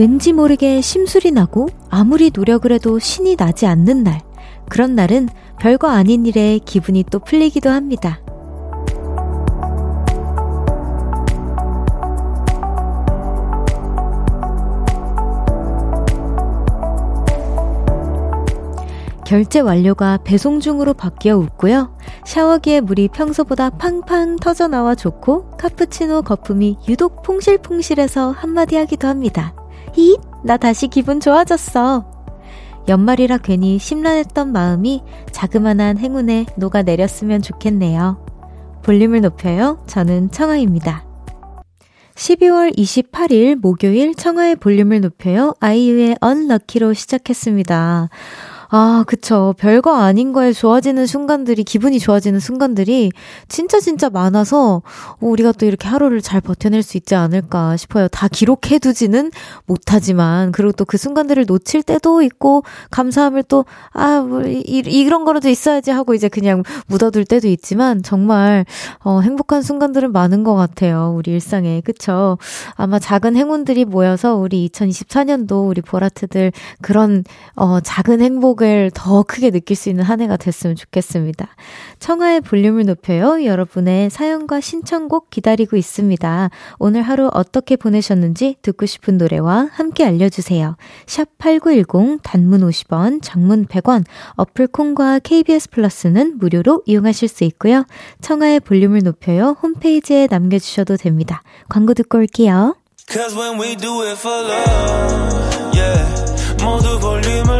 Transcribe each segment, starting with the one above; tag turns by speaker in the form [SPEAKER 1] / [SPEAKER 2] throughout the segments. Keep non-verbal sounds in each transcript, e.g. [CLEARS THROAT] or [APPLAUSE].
[SPEAKER 1] 왠지 모르게 심술이 나고 아무리 노력을 해도 신이 나지 않는 날. 그런 날은 별거 아닌 일에 기분이 또 풀리기도 합니다. 결제 완료가 배송 중으로 바뀌어 웃고요. 샤워기에 물이 평소보다 팡팡 터져 나와 좋고 카푸치노 거품이 유독 퐁실퐁실해서 한마디 하기도 합니다. 히, 나 다시 기분 좋아졌어. 연말이라 괜히 심란했던 마음이 자그만한 행운에 녹아내렸으면 좋겠네요. 볼륨을 높여요. 저는 청아입니다. 12월 28일 목요일 청하의 볼륨을 높여요. 아이유의 언럭키로 시작했습니다. 아, 그쵸. 별거 아닌 거에 좋아지는 순간들이, 기분이 좋아지는 순간들이 진짜 진짜 많아서 우리가 또 이렇게 하루를 잘 버텨낼 수 있지 않을까 싶어요. 다 기록해두지는 못하지만, 그리고 또 그 순간들을 놓칠 때도 있고, 감사함을 또, 아, 뭐, 이, 이런 거라도 있어야지 하고 이제 그냥 묻어둘 때도 있지만, 정말, 어, 행복한 순간들은 많은 것 같아요. 우리 일상에. 그쵸. 아마 작은 행운들이 모여서 우리 2024년도 우리 보라트들 그런, 어, 작은 행복 행복을 더 크게 느낄 수 있는 한 해가 됐으면 좋겠습니다. 청하의 볼륨을 높여요. 여러분의 사연과 신청곡 기다리고 있습니다. 오늘 하루 어떻게 보내셨는지 듣고 싶은 노래와 함께 알려주세요. 샵 8910 단문 50원, 장문 100원, 어플 콩과 KBS 플러스는 무료로 이용하실 수 있고요. 청하의 볼륨을 높여요. 홈페이지에 남겨주셔도 됩니다. 광고 듣고 올게요. Cause when we do it for love, yeah. 모두 볼륨을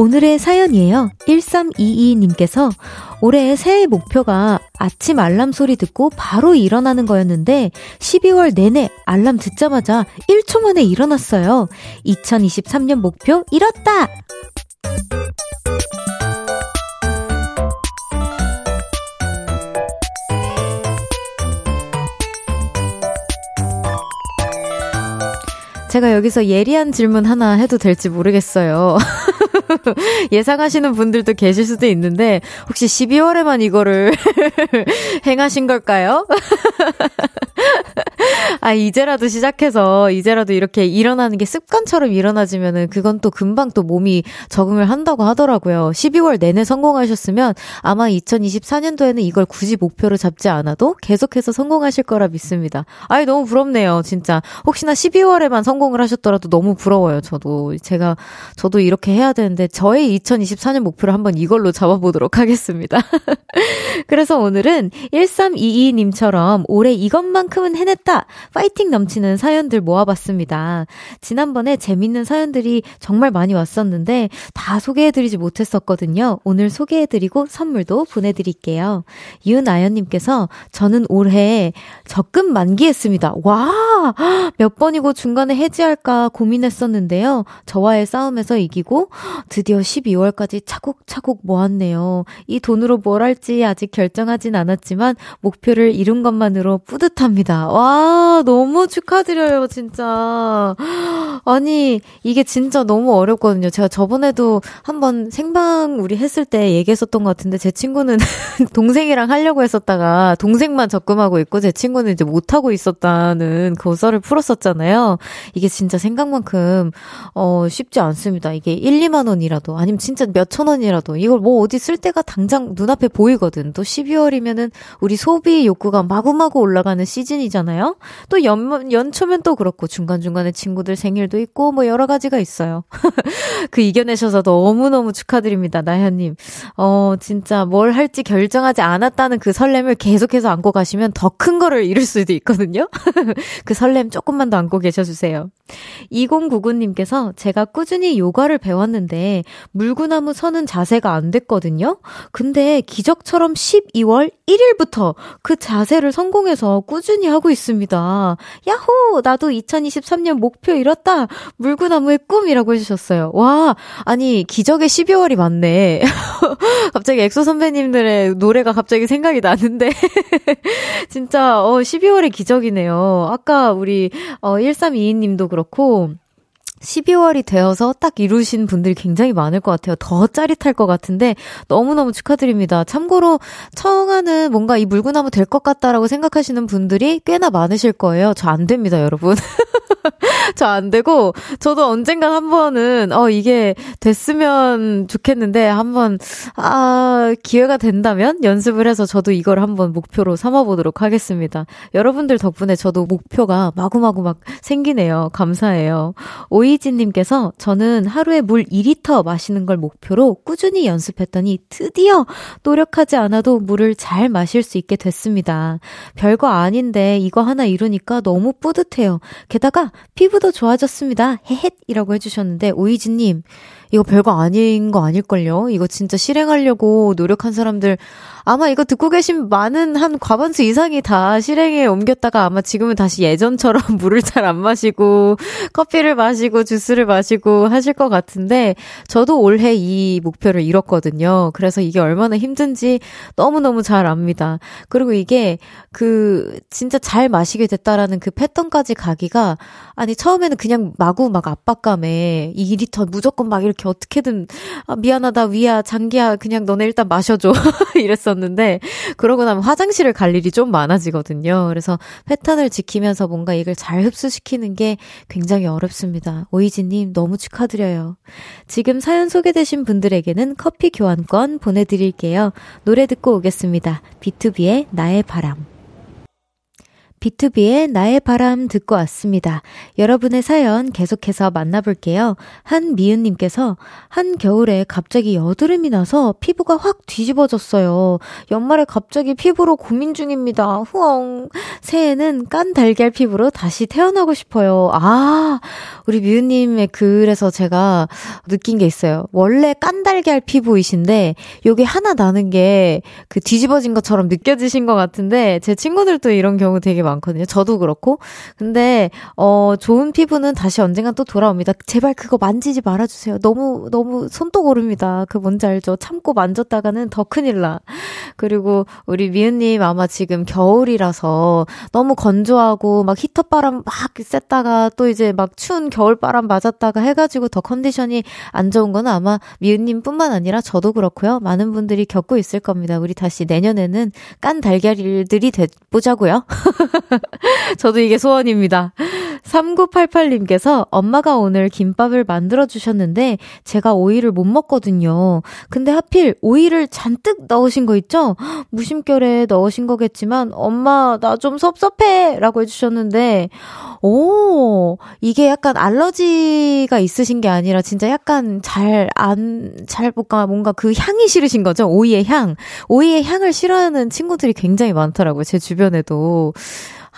[SPEAKER 1] 오늘의 사연이에요. 1322님께서 올해 새해 목표가 아침 알람 소리 듣고 바로 일어나는 거였는데 12월 내내 알람 듣자마자 1초 만에 일어났어요. 2023년 목표 이뤘다! 제가 여기서 예리한 질문 하나 해도 될지 모르겠어요. [LAUGHS] [LAUGHS] 예상하시는 분들도 계실 수도 있는데, 혹시 12월에만 이거를 [LAUGHS] 행하신 걸까요? [LAUGHS] 아, 이제라도 시작해서, 이제라도 이렇게 일어나는 게 습관처럼 일어나지면은, 그건 또 금방 또 몸이 적응을 한다고 하더라고요. 12월 내내 성공하셨으면, 아마 2024년도에는 이걸 굳이 목표로 잡지 않아도 계속해서 성공하실 거라 믿습니다. 아이, 너무 부럽네요, 진짜. 혹시나 12월에만 성공을 하셨더라도 너무 부러워요, 저도. 제가, 저도 이렇게 해야 되는 데, 저의 2024년 목표를 한번 이걸로 잡아보도록 하겠습니다. [LAUGHS] 그래서 오늘은 1322님처럼 올해 이것만큼은 해냈다! 파이팅 넘치는 사연들 모아봤습니다. 지난번에 재밌는 사연들이 정말 많이 왔었는데 다 소개해드리지 못했었거든요. 오늘 소개해드리고 선물도 보내드릴게요. 윤아연님께서 저는 올해 적금 만기했습니다. 와! [GASPS] 몇 번이고 중간에 해지할까 고민했었는데요. 저와의 싸움에서 이기고 드디어 12월까지 차곡차곡 모았네요. 이 돈으로 뭘 할지 아직 결정하진 않았지만 목표를 이룬 것만으로 뿌듯합니다. 와, 너무 축하드려요, 진짜. 아니, 이게 진짜 너무 어렵거든요. 제가 저번에도 한번 생방 우리 했을 때 얘기했었던 것 같은데 제 친구는 [LAUGHS] 동생이랑 하려고 했었다가 동생만 적금하고 있고 제 친구는 이제 못하고 있었다는 고설을 풀었었잖아요. 이게 진짜 생각만큼 어 쉽지 않습니다. 이게 1, 2만 원 원이라도, 아니면 진짜 몇천 원이라도, 이걸 뭐 어디 쓸 때가 당장 눈앞에 보이거든. 또 12월이면은 우리 소비 욕구가 마구마구 올라가는 시즌이잖아요? 또 연, 연초면 또 그렇고, 중간중간에 친구들 생일도 있고, 뭐 여러 가지가 있어요. [LAUGHS] 그 이겨내셔서 너무너무 축하드립니다, 나현님. 어, 진짜 뭘 할지 결정하지 않았다는 그 설렘을 계속해서 안고 가시면 더 큰 거를 이룰 수도 있거든요? [LAUGHS] 그 설렘 조금만 더 안고 계셔주세요. 2099님께서 제가 꾸준히 요가를 배웠는데 물구나무 서는 자세가 안 됐거든요? 근데 기적처럼 12월 1일부터 그 자세를 성공해서 꾸준히 하고 있습니다. 야호! 나도 2023년 목표 이뤘다! 물구나무의 꿈이라고 해주셨어요. 와, 아니, 기적의 12월이 맞네. [LAUGHS] 갑자기 엑소 선배님들의 노래가 갑자기 생각이 나는데. [LAUGHS] 진짜, 어, 12월의 기적이네요. 아까 우리, 어, 1322님도 그렇고, 12월이 되어서 딱 이루신 분들이 굉장히 많을 것 같아요. 더 짜릿할 것 같은데 너무너무 축하드립니다. 참고로 청하는 뭔가 이 물구나무 될 것 같다라고 생각하시는 분들이 꽤나 많으실 거예요. 저 안 됩니다, 여러분. [LAUGHS] [LAUGHS] 저 안 되고, 저도 언젠간 한 번은, 어, 이게 됐으면 좋겠는데, 한번, 아, 기회가 된다면 연습을 해서 저도 이걸 한번 목표로 삼아보도록 하겠습니다. 여러분들 덕분에 저도 목표가 마구마구 막 생기네요. 감사해요. 오이진님께서 저는 하루에 물 2리터 마시는 걸 목표로 꾸준히 연습했더니 드디어 노력하지 않아도 물을 잘 마실 수 있게 됐습니다. 별거 아닌데 이거 하나 이루니까 너무 뿌듯해요. 게다가 피부도 좋아졌습니다. 헤헷! 이라고 해주셨는데, 오이지님, 이거 별거 아닌 거 아닐걸요? 이거 진짜 실행하려고 노력한 사람들 아마 이거 듣고 계신 많은 한 과반수 이상이 다 실행에 옮겼다가 아마 지금은 다시 예전처럼 [LAUGHS] 물을 잘 안 마시고 커피를 마시고 주스를 마시고 하실 것 같은데 저도 올해 이 목표를 이뤘거든요. 그래서 이게 얼마나 힘든지 너무너무 잘 압니다. 그리고 이게 그 진짜 잘 마시게 됐다라는 그 패턴까지 가기가 아니 처음에는 그냥 마구 막 압박감에 2리터 무조건 막 이렇게 어떻게든 아, 미안하다 위야 장기야 그냥 너네 일단 마셔줘 [LAUGHS] 이랬었는데 그러고 나면 화장실을 갈 일이 좀 많아지거든요. 그래서 패턴을 지키면서 뭔가 이걸 잘 흡수시키는 게 굉장히 어렵습니다. 오이지님 너무 축하드려요. 지금 사연 소개되신 분들에게는 커피 교환권 보내드릴게요. 노래 듣고 오겠습니다. B2B의 나의 바람. B2B의 나의 바람 듣고 왔습니다. 여러분의 사연 계속해서 만나볼게요. 한미은님께서 한겨울에 갑자기 여드름이 나서 피부가 확 뒤집어졌어요. 연말에 갑자기 피부로 고민 중입니다. 후엉. 새해에는 깐 달걀 피부로 다시 태어나고 싶어요. 아, 우리 미은님의 글에서 제가 느낀 게 있어요. 원래 깐 달걀 피부이신데 여기 하나 나는 게 그 뒤집어진 것처럼 느껴지신 것 같은데 제 친구들도 이런 경우 되게 많 거든요. 저도 그렇고. 근데, 어, 좋은 피부는 다시 언젠간 또 돌아옵니다. 제발 그거 만지지 말아주세요. 너무, 너무 손도 고릅니다. 그 뭔지 알죠? 참고 만졌다가는 더 큰일 나. 그리고 우리 미은님 아마 지금 겨울이라서 너무 건조하고 막 히터바람 막 쐈다가 또 이제 막 추운 겨울바람 맞았다가 해가지고 더 컨디션이 안 좋은 건 아마 미은님 뿐만 아니라 저도 그렇고요. 많은 분들이 겪고 있을 겁니다. 우리 다시 내년에는 깐 달걀들이 돼보자고요. [LAUGHS] [LAUGHS] 저도 이게 소원입니다. 3988님께서 엄마가 오늘 김밥을 만들어 주셨는데 제가 오이를 못 먹거든요. 근데 하필 오이를 잔뜩 넣으신 거 있죠? 무심결에 넣으신 거겠지만 엄마 나 좀 섭섭해 라고 해 주셨는데 오 이게 약간 알러지가 있으신 게 아니라 진짜 약간 잘 안잘 뭔가 뭔가 그 향이 싫으신 거죠? 오이의 향 오이의 향을 싫어하는 친구들이 굉장히 많더라고요. 제 주변에도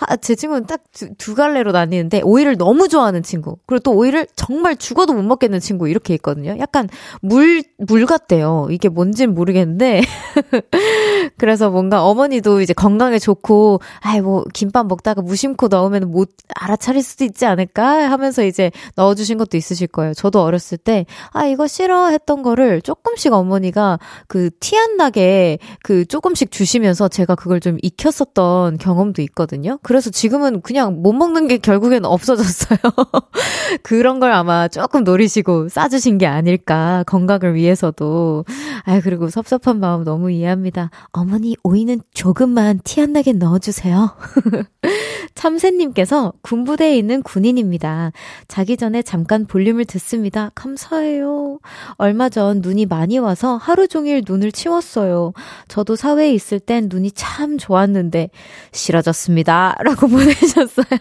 [SPEAKER 1] 하, 제 친구는 딱두 갈래로 나뉘는데 오이를 너무 좋아하는 친구 그리고 또 오이를 정말 죽어도 못 먹겠는 친구 이렇게 있거든요. 약간 물물 같대요. 이게 뭔진 모르겠는데 [LAUGHS] 그래서 뭔가 어머니도 이제 건강에 좋고 아이 뭐 김밥 먹다가 무심코 넣으면 못 알아차릴 수도 있지 않을까 하면서 이제 넣어주신 것도 있으실 거예요. 저도 어렸을 때 아 이거 싫어 했던 거를 조금씩 어머니가 그 티 안 나게 그 조금씩 주시면서 제가 그걸 좀 익혔었던 경험도 있거든요. 그 래서 지금은 그냥 못 먹는 게 결국엔 없어졌어요. [LAUGHS] 그런 걸 아마 조금 노리시고 싸주신 게 아닐까. 건강을 위해서도. 아 그리고 섭섭한 마음 너무 이해합니다. 어머니, 오이는 조금만 티 안 나게 넣어주세요. [LAUGHS] 참새님께서 군부대에 있는 군인입니다. 자기 전에 잠깐 볼륨을 듣습니다. 감사해요. 얼마 전 눈이 많이 와서 하루 종일 눈을 치웠어요. 저도 사회에 있을 땐 눈이 참 좋았는데 싫어졌습니다. 라고 [LAUGHS] 보내셨어요.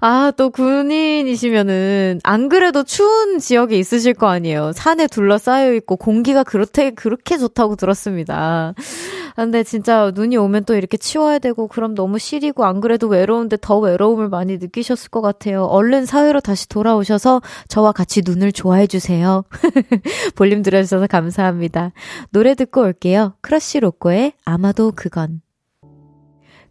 [SPEAKER 1] 아, 또 군인이시면은 안 그래도 추운 지역에 있으실 거 아니에요. 산에 둘러싸여 있고 공기가 그렇게 그렇게 좋다고 들었습니다. 근데 진짜 눈이 오면 또 이렇게 치워야 되고 그럼 너무 시리고 안 그래도 외로운데 더 외로움을 많이 느끼셨을 것 같아요. 얼른 사회로 다시 돌아오셔서 저와 같이 눈을 좋아해 주세요. [LAUGHS] 볼륨 들어주셔서 감사합니다. 노래 듣고 올게요. 크러쉬 로꼬의 아마도 그건.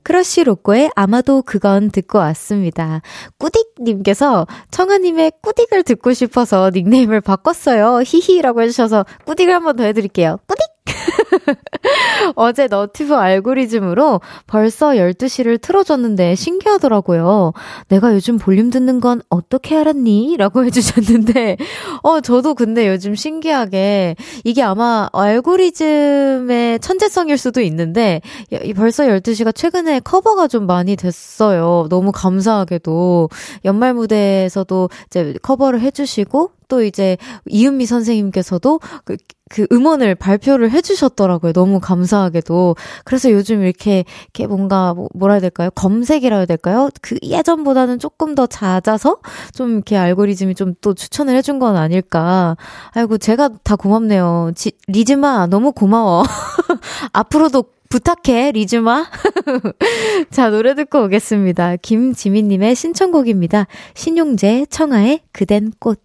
[SPEAKER 1] 크러쉬 로꼬의 아마도 그건 듣고 왔습니다. 꾸딕님께서 청하님의 꾸딕을 듣고 싶어서 닉네임을 바꿨어요. 히히라고 해주셔서 꾸딕을 한 번 더 해드릴게요. 꾸딕! [LAUGHS] 어제 너튜브 알고리즘으로 벌써 12시를 틀어줬는데 신기하더라고요. 내가 요즘 볼륨 듣는 건 어떻게 알았니? 라고 해주셨는데, 어, 저도 근데 요즘 신기하게 이게 아마 알고리즘의 천재성일 수도 있는데, 벌써 12시가 최근에 커버가 좀 많이 됐어요. 너무 감사하게도. 연말 무대에서도 이제 커버를 해주시고, 또 이제 이은미 선생님께서도 그, 그 음원을 발표를 해주셨더라고요. 너무 감사하게도. 그래서 요즘 이렇게, 이렇게 뭔가, 뭐, 뭐라 해야 될까요? 검색이라 해야 될까요? 그 예전보다는 조금 더 잦아서 좀 이렇게 알고리즘이 좀 또 추천을 해준 건 아닐까. 아이고, 제가 다 고맙네요. 지, 리즈마, 너무 고마워. [LAUGHS] 앞으로도 부탁해, 리즈마. [LAUGHS] 자, 노래 듣고 오겠습니다. 김지민님의 신청곡입니다. 신용재, 청하의 그댄 꽃.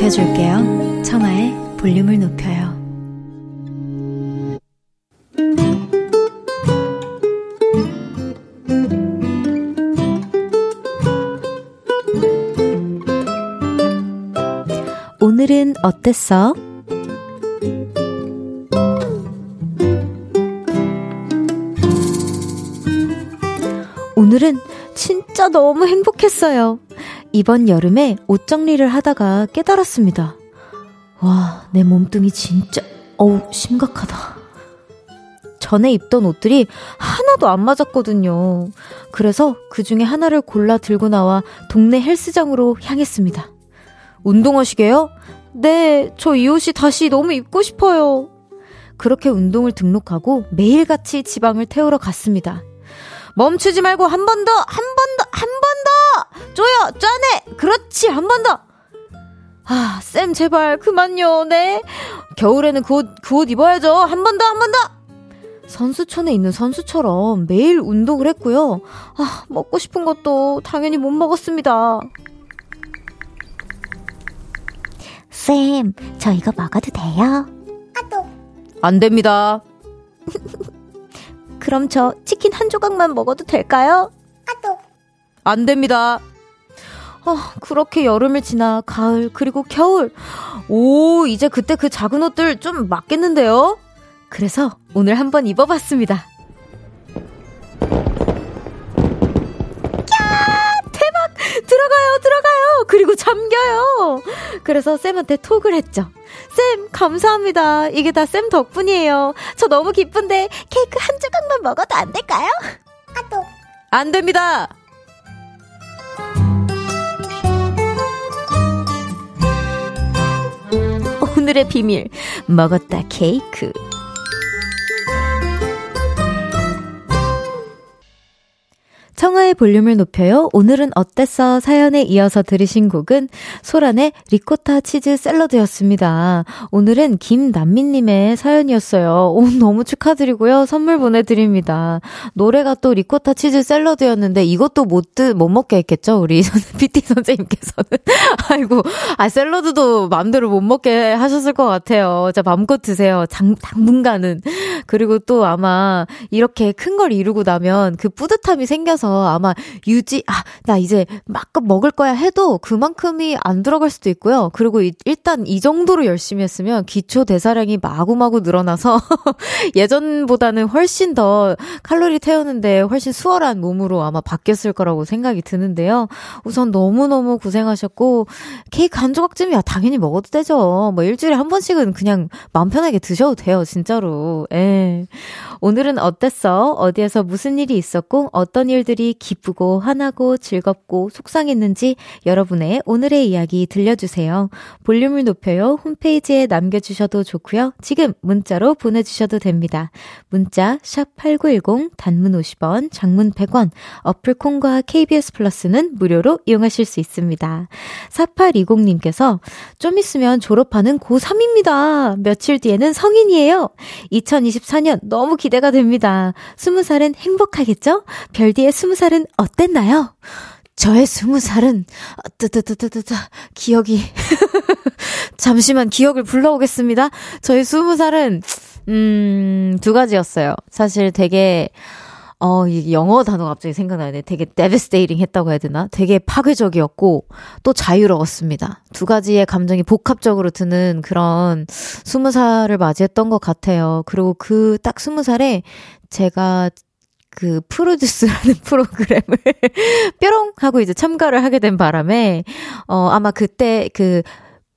[SPEAKER 1] 높여줄게요. 청하의 볼륨을 높여요. 오늘은 어땠어? 오늘은 진짜 너무 행복했어요. 이번 여름에 옷 정리를 하다가 깨달았습니다. 와, 내 몸뚱이 진짜, 어우, 심각하다. 전에 입던 옷들이 하나도 안 맞았거든요. 그래서 그 중에 하나를 골라 들고 나와 동네 헬스장으로 향했습니다. 운동하시게요? 네, 저 이 옷이 다시 너무 입고 싶어요. 그렇게 운동을 등록하고 매일같이 지방을 태우러 갔습니다. 멈추지 말고 한 번 더, 한 번 더, 한 번 더! 쪼여, 쪼네! 그렇지, 한 번 더! 아, 쌤, 제발, 그만요, 네? 겨울에는 그 옷, 그 옷 입어야죠. 한 번 더, 한 번 더! 선수촌에 있는 선수처럼 매일 운동을 했고요. 아, 먹고 싶은 것도 당연히 못 먹었습니다. 쌤, 저 이거 먹어도 돼요? 아또. 안 됩니다. [LAUGHS] 그럼 저 치킨 한 조각만 먹어도 될까요? 아또. 안 됩니다. 어, 그렇게 여름을 지나 가을 그리고 겨울. 오, 이제 그때 그 작은 옷들 좀 맞겠는데요? 그래서 오늘 한번 입어봤습니다. 들어가요, 들어가요! 그리고 잠겨요! 그래서 쌤한테 톡을 했죠. 쌤, 감사합니다. 이게 다 쌤 덕분이에요. 저 너무 기쁜데 케이크 한 조각만 먹어도 안 될까요? 아, 또. 안 됩니다! 오늘의 비밀. 먹었다 케이크. 청하의 볼륨을 높여요. 오늘은 어땠어? 사연에 이어서 들으신 곡은 소란의 리코타 치즈 샐러드였습니다. 오늘은 김남민님의 사연이었어요. 오, 너무 축하드리고요. 선물 보내드립니다. 노래가 또 리코타 치즈 샐러드였는데 이것도 못, 드, 못 먹게 했겠죠? 우리 [LAUGHS] PT 선생님께서는. [LAUGHS] 아이고, 아, 샐러드도 마음대로 못 먹게 하셨을 것 같아요. 자, 마음껏 드세요. 장, 당분간은. 그리고 또 아마 이렇게 큰 걸 이루고 나면 그 뿌듯함이 생겨서 아마 유지, 아, 나 이제 막 먹을 거야 해도 그만큼이 안 들어갈 수도 있고요. 그리고 이, 일단 이 정도로 열심히 했으면 기초 대사량이 마구마구 늘어나서 [LAUGHS] 예전보다는 훨씬 더 칼로리 태우는데 훨씬 수월한 몸으로 아마 바뀌었을 거라고 생각이 드는데요. 우선 너무너무 고생하셨고 케이크 한 조각쯤이야 당연히 먹어도 되죠. 뭐 일주일에 한 번씩은 그냥 마음 편하게 드셔도 돼요. 진짜로. 예. 오늘은 어땠어? 어디에서 무슨 일이 있었고 어떤 일들이 기 쁘고 화나고 즐겁고 속상했는지 여러분의 오늘의 이야기 들려주세요. 볼륨을 높여요. 홈페이지에 남겨주셔도 좋고요. 지금 문자로 보내주셔도 됩니다. 문자 샵8910 단문 50원, 장문 100원, 어플 콩과 KBS 플러스는 무료로 이용하실 수 있습니다. 4820님께서 좀 있으면 졸업하는 고3입니다. 며칠 뒤에는 성인이에요. 2024년 너무 기대가 됩니다. 20살은 행복하겠죠? 별디의 20살은 어땠나요? 저의 스무 살은 뜨뜨뜨뜨뜨 기억이 [LAUGHS] 잠시만 기억을 불러오겠습니다. 저의 스무 살은 음두 가지였어요. 사실 되게 어, 이 영어 단어가 갑자기 생각나네. 되게 devastating 했다고 해야 되나? 되게 파괴적이었고, 또 자유로웠습니다. 두 가지의 감정이 복합적으로 드는 그런 스무 살을 맞이했던 것 같아요. 그리고 그 딱 스무 살에 제가 그 프로듀스라는 [LAUGHS] 프로그램을 뾰롱 하고 이제 참가를 하게 된 바람에 어 아마 그때 그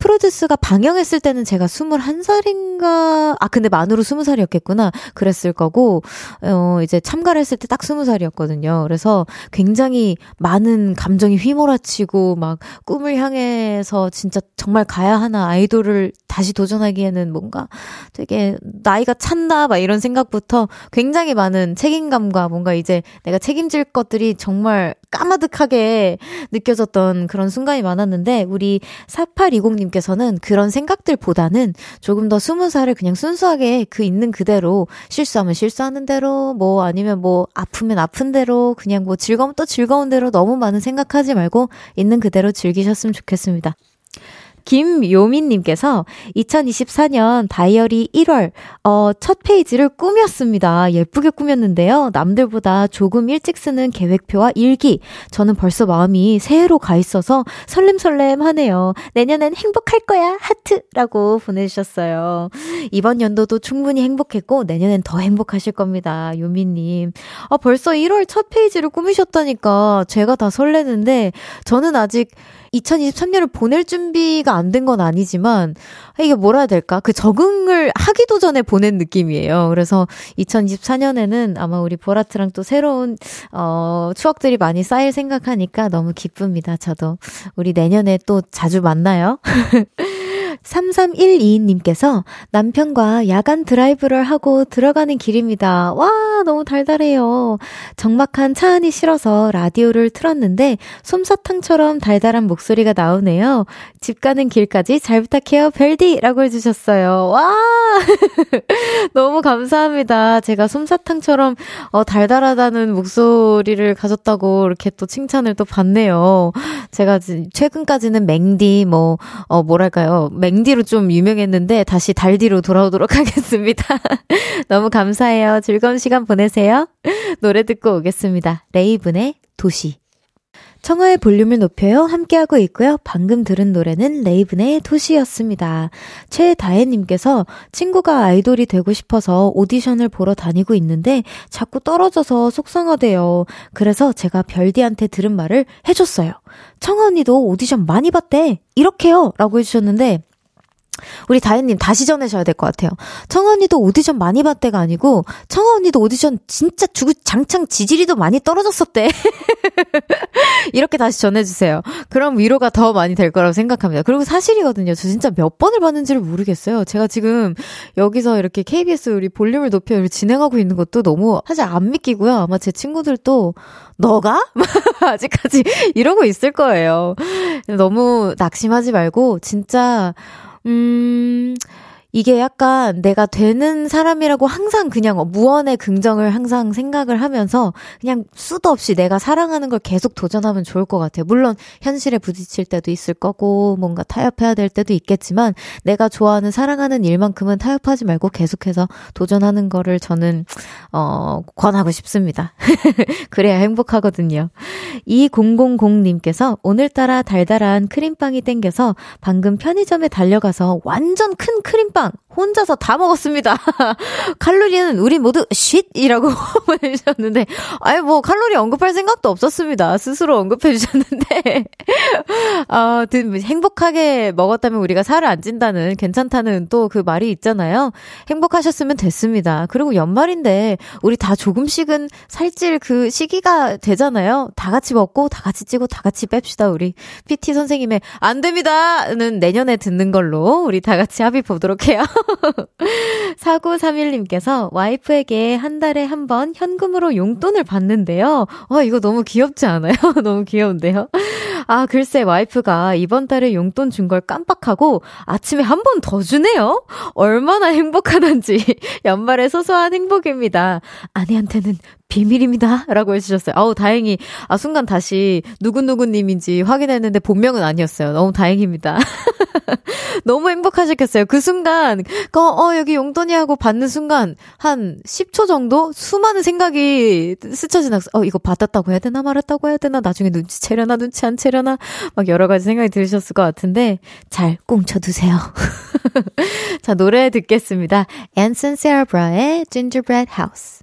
[SPEAKER 1] 프로듀스가 방영했을 때는 제가 21살인가, 아, 근데 만으로 20살이었겠구나. 그랬을 거고, 어, 이제 참가를 했을 때 딱 20살이었거든요. 그래서 굉장히 많은 감정이 휘몰아치고, 막, 꿈을 향해서 진짜 정말 가야 하나 아이돌을 다시 도전하기에는 뭔가 되게 나이가 찼나, 막 이런 생각부터 굉장히 많은 책임감과 뭔가 이제 내가 책임질 것들이 정말 까마득하게 느껴졌던 그런 순간이 많았는데, 우리 4820님 님께서는 그런 생각들보다는 조금 더 스무 살을 그냥 순수하게 그 있는 그대로 실수하면 실수하는 대로 뭐 아니면 뭐 아프면 아픈 대로 그냥 뭐 즐거움 또 즐거운 대로 너무 많은 생각하지 말고 있는 그대로 즐기셨으면 좋겠습니다. 김요민님께서 2024년 다이어리 1월, 어, 첫 페이지를 꾸몄습니다. 예쁘게 꾸몄는데요. 남들보다 조금 일찍 쓰는 계획표와 일기. 저는 벌써 마음이 새해로 가 있어서 설렘설렘 하네요. 내년엔 행복할 거야. 하트 라고 보내주셨어요. 이번 연도도 충분히 행복했고, 내년엔 더 행복하실 겁니다. 요민님. 아, 벌써 1월 첫 페이지를 꾸미셨다니까 제가 다 설레는데, 저는 아직 2023년을 보낼 준비가 안 된 건 아니지만 이게 뭐라 해야 될까? 그 적응을 하기도 전에 보낸 느낌이에요. 그래서 2024년에는 아마 우리 보라트랑 또 새로운 어 추억들이 많이 쌓일 생각하니까 너무 기쁩니다. 저도 우리 내년에 또 자주 만나요. [LAUGHS] 3312님께서 남편과 야간 드라이브를 하고 들어가는 길입니다. 와, 너무 달달해요. 적막한 차 안이 싫어서 라디오를 틀었는데 솜사탕처럼 달달한 목소리가 나오네요. 집 가는 길까지 잘 부탁해요, 별디! 라고 해주셨어요. 와! [LAUGHS] 너무 감사합니다. 제가 솜사탕처럼 어, 달달하다는 목소리를 가졌다고 이렇게 또 칭찬을 또 받네요. 제가 최근까지는 맹디, 뭐, 어, 뭐랄까요. 맹디로 좀 유명했는데 다시 달디로 돌아오도록 [LAUGHS] 하겠습니다. 너무 감사해요. 즐거운 시간 보내세요. 노래 듣고 오겠습니다. 레이븐의 도시. 청하의 볼륨을 높여요. 함께하고 있고요. 방금 들은 노래는 레이븐의 도시였습니다. 최다혜님께서 친구가 아이돌이 되고 싶어서 오디션을 보러 다니고 있는데 자꾸 떨어져서 속상하대요. 그래서 제가 별디한테 들은 말을 해줬어요. 청아 언니도 오디션 많이 봤대. 이렇게요. 라고 해주셨는데 우리 다혜님 다시 전해셔야 될 것 같아요. 청아 언니도 오디션 많이 봤대가 아니고 청아 언니도 오디션 진짜 주구 장창 지지리도 많이 떨어졌었대. [LAUGHS] 이렇게 다시 전해주세요. 그럼 위로가 더 많이 될 거라고 생각합니다. 그리고 사실이거든요. 저 진짜 몇 번을 봤는지를 모르겠어요. 제가 지금 여기서 이렇게 KBS 우리 볼륨을 높여 진행하고 있는 것도 너무 사실 안 믿기고요. 아마 제 친구들도 너가? [LAUGHS] 아직까지 이러고 있을 거예요. 너무 낙심하지 말고 진짜 음, 이게 약간 내가 되는 사람이라고 항상 그냥 무언의 긍정을 항상 생각을 하면서 그냥 수도 없이 내가 사랑하는 걸 계속 도전하면 좋을 것 같아요. 물론 현실에 부딪힐 때도 있을 거고 뭔가 타협해야 될 때도 있겠지만 내가 좋아하는 사랑하는 일만큼은 타협하지 말고 계속해서 도전하는 거를 저는 어 권하고 싶습니다. [LAUGHS] 그래야 행복하거든요. 2000님께서 오늘따라 달달한 크림빵이 땡겨서 방금 편의점에 달려가서 완전 큰 크림빵 빵 혼자서 다 먹었습니다. [LAUGHS] 칼로리는 우리 모두 쉿이라고 [LAUGHS] 보내주셨는데, 아예 뭐 칼로리 언급할 생각도 없었습니다. 스스로 언급해 주셨는데, [LAUGHS] 아, 행복하게 먹었다면 우리가 살을 안 찐다는 괜찮다는 또 그 말이 있잖아요. 행복하셨으면 됐습니다. 그리고 연말인데 우리 다 조금씩은 살찔 그 시기가 되잖아요. 다 같이 먹고 다 같이 찌고 다 같이 뺍시다 우리 PT 선생님의 안 됩니다는 내년에 듣는 걸로 우리 다 같이 합의 보도록 해 요. 4931님께서 [LAUGHS] 와이프에게 한 달에 한 번 현금으로 용돈을 받는데요. 와, 어, 이거 너무 귀엽지 않아요? [LAUGHS] 너무 귀여운데요? 아, 글쎄, 와이프가 이번 달에 용돈 준 걸 깜빡하고 아침에 한 번 더 주네요? 얼마나 행복하던지. [LAUGHS] 연말의 소소한 행복입니다. 아내한테는 비밀입니다. 라고 해주셨어요. 아우, 다행히, 아, 순간 다시 누구누구님인지 확인했는데 본명은 아니었어요. 너무 다행입니다. [LAUGHS] 너무 행복하셨겠어요. 그 순간, 어, 어, 여기 용돈이 하고 받는 순간, 한 10초 정도 수많은 생각이 스쳐 지나서, 어, 이거 받았다고 해야 되나 말았다고 해야 되나? 나중에 눈치 채려나, 눈치 안 채려나? 막 여러 가지 생각이 들으셨을 것 같은데, 잘 꽁쳐두세요. [LAUGHS] 자, 노래 듣겠습니다. 앤슨 세아브라의 Gingerbread House.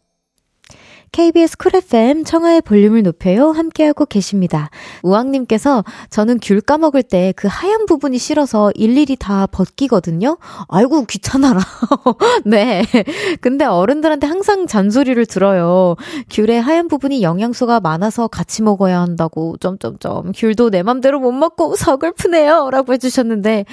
[SPEAKER 1] KBS 쿨 FM 청하의 볼륨을 높여요. 함께하고 계십니다. 우왕님께서 저는 귤 까먹을 때 그 하얀 부분이 싫어서 일일이 다 벗기거든요. 아이고, 귀찮아라. [LAUGHS] 네. 근데 어른들한테 항상 잔소리를 들어요. 귤의 하얀 부분이 영양소가 많아서 같이 먹어야 한다고, 점점점. 귤도 내 맘대로 못 먹고 서글프네요. 라고 해주셨는데,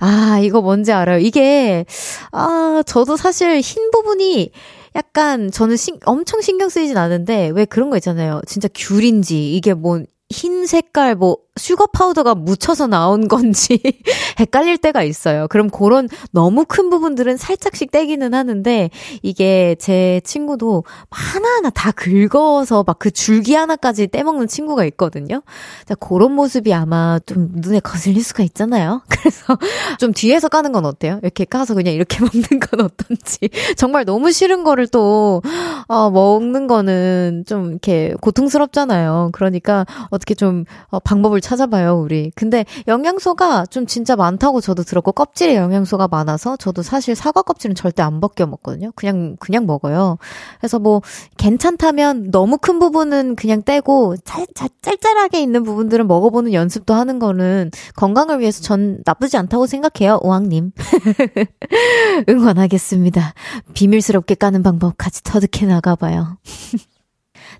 [SPEAKER 1] 아, 이거 뭔지 알아요. 이게, 아, 저도 사실 흰 부분이 약간 저는 신, 엄청 신경 쓰이진 않은데 왜 그런 거 있잖아요. 진짜 귤인지 이게 뭐흰 색깔 뭐 슈거 파우더가 묻혀서 나온 건지 [LAUGHS] 헷갈릴 때가 있어요. 그럼 그런 너무 큰 부분들은 살짝씩 떼기는 하는데 이게 제 친구도 하나하나 다 긁어서 막 그 줄기 하나까지 떼먹는 친구가 있거든요. 자, 그런 모습이 아마 좀 눈에 거슬릴 수가 있잖아요. [LAUGHS] 그래서 좀 뒤에서 까는 건 어때요? 이렇게 까서 그냥 이렇게 [LAUGHS] 먹는 건 어떤지. 정말 너무 싫은 거를 또, 어, 먹는 거는 좀 이렇게 고통스럽잖아요. 그러니까 어떻게 좀 어, 방법을 찾아봐요, 우리. 근데 영양소가 좀 진짜 많다고 저도 들었고, 껍질에 영양소가 많아서 저도 사실 사과 껍질은 절대 안 벗겨 먹거든요. 그냥, 그냥 먹어요. 그래서 뭐, 괜찮다면 너무 큰 부분은 그냥 떼고, 짤, 짤, 짤짤하게 있는 부분들은 먹어보는 연습도 하는 거는 건강을 위해서 전 나쁘지 않다고 생각해요, 우왕님. [LAUGHS] 응원하겠습니다. 비밀스럽게 까는 방법 같이 터득해 나가봐요. [LAUGHS]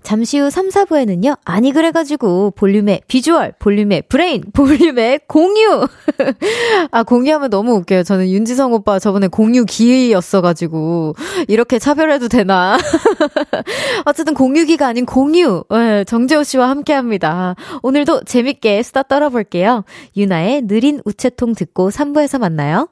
[SPEAKER 1] 잠시 후 3, 4부에는요, 아니, 그래가지고, 볼륨의 비주얼, 볼륨의 브레인, [LAUGHS] 볼륨의 공유! 아, 공유하면 너무 웃겨요. 저는 윤지성 오빠 저번에 공유 기였어가지고, 이렇게 차별해도 되나. [LAUGHS] 어쨌든 공유기가 아닌 공유! 네, 정재호 씨와 함께 합니다. 오늘도 재밌게 수다 떨어볼게요. 유나의 느린 우체통 듣고 3부에서 만나요.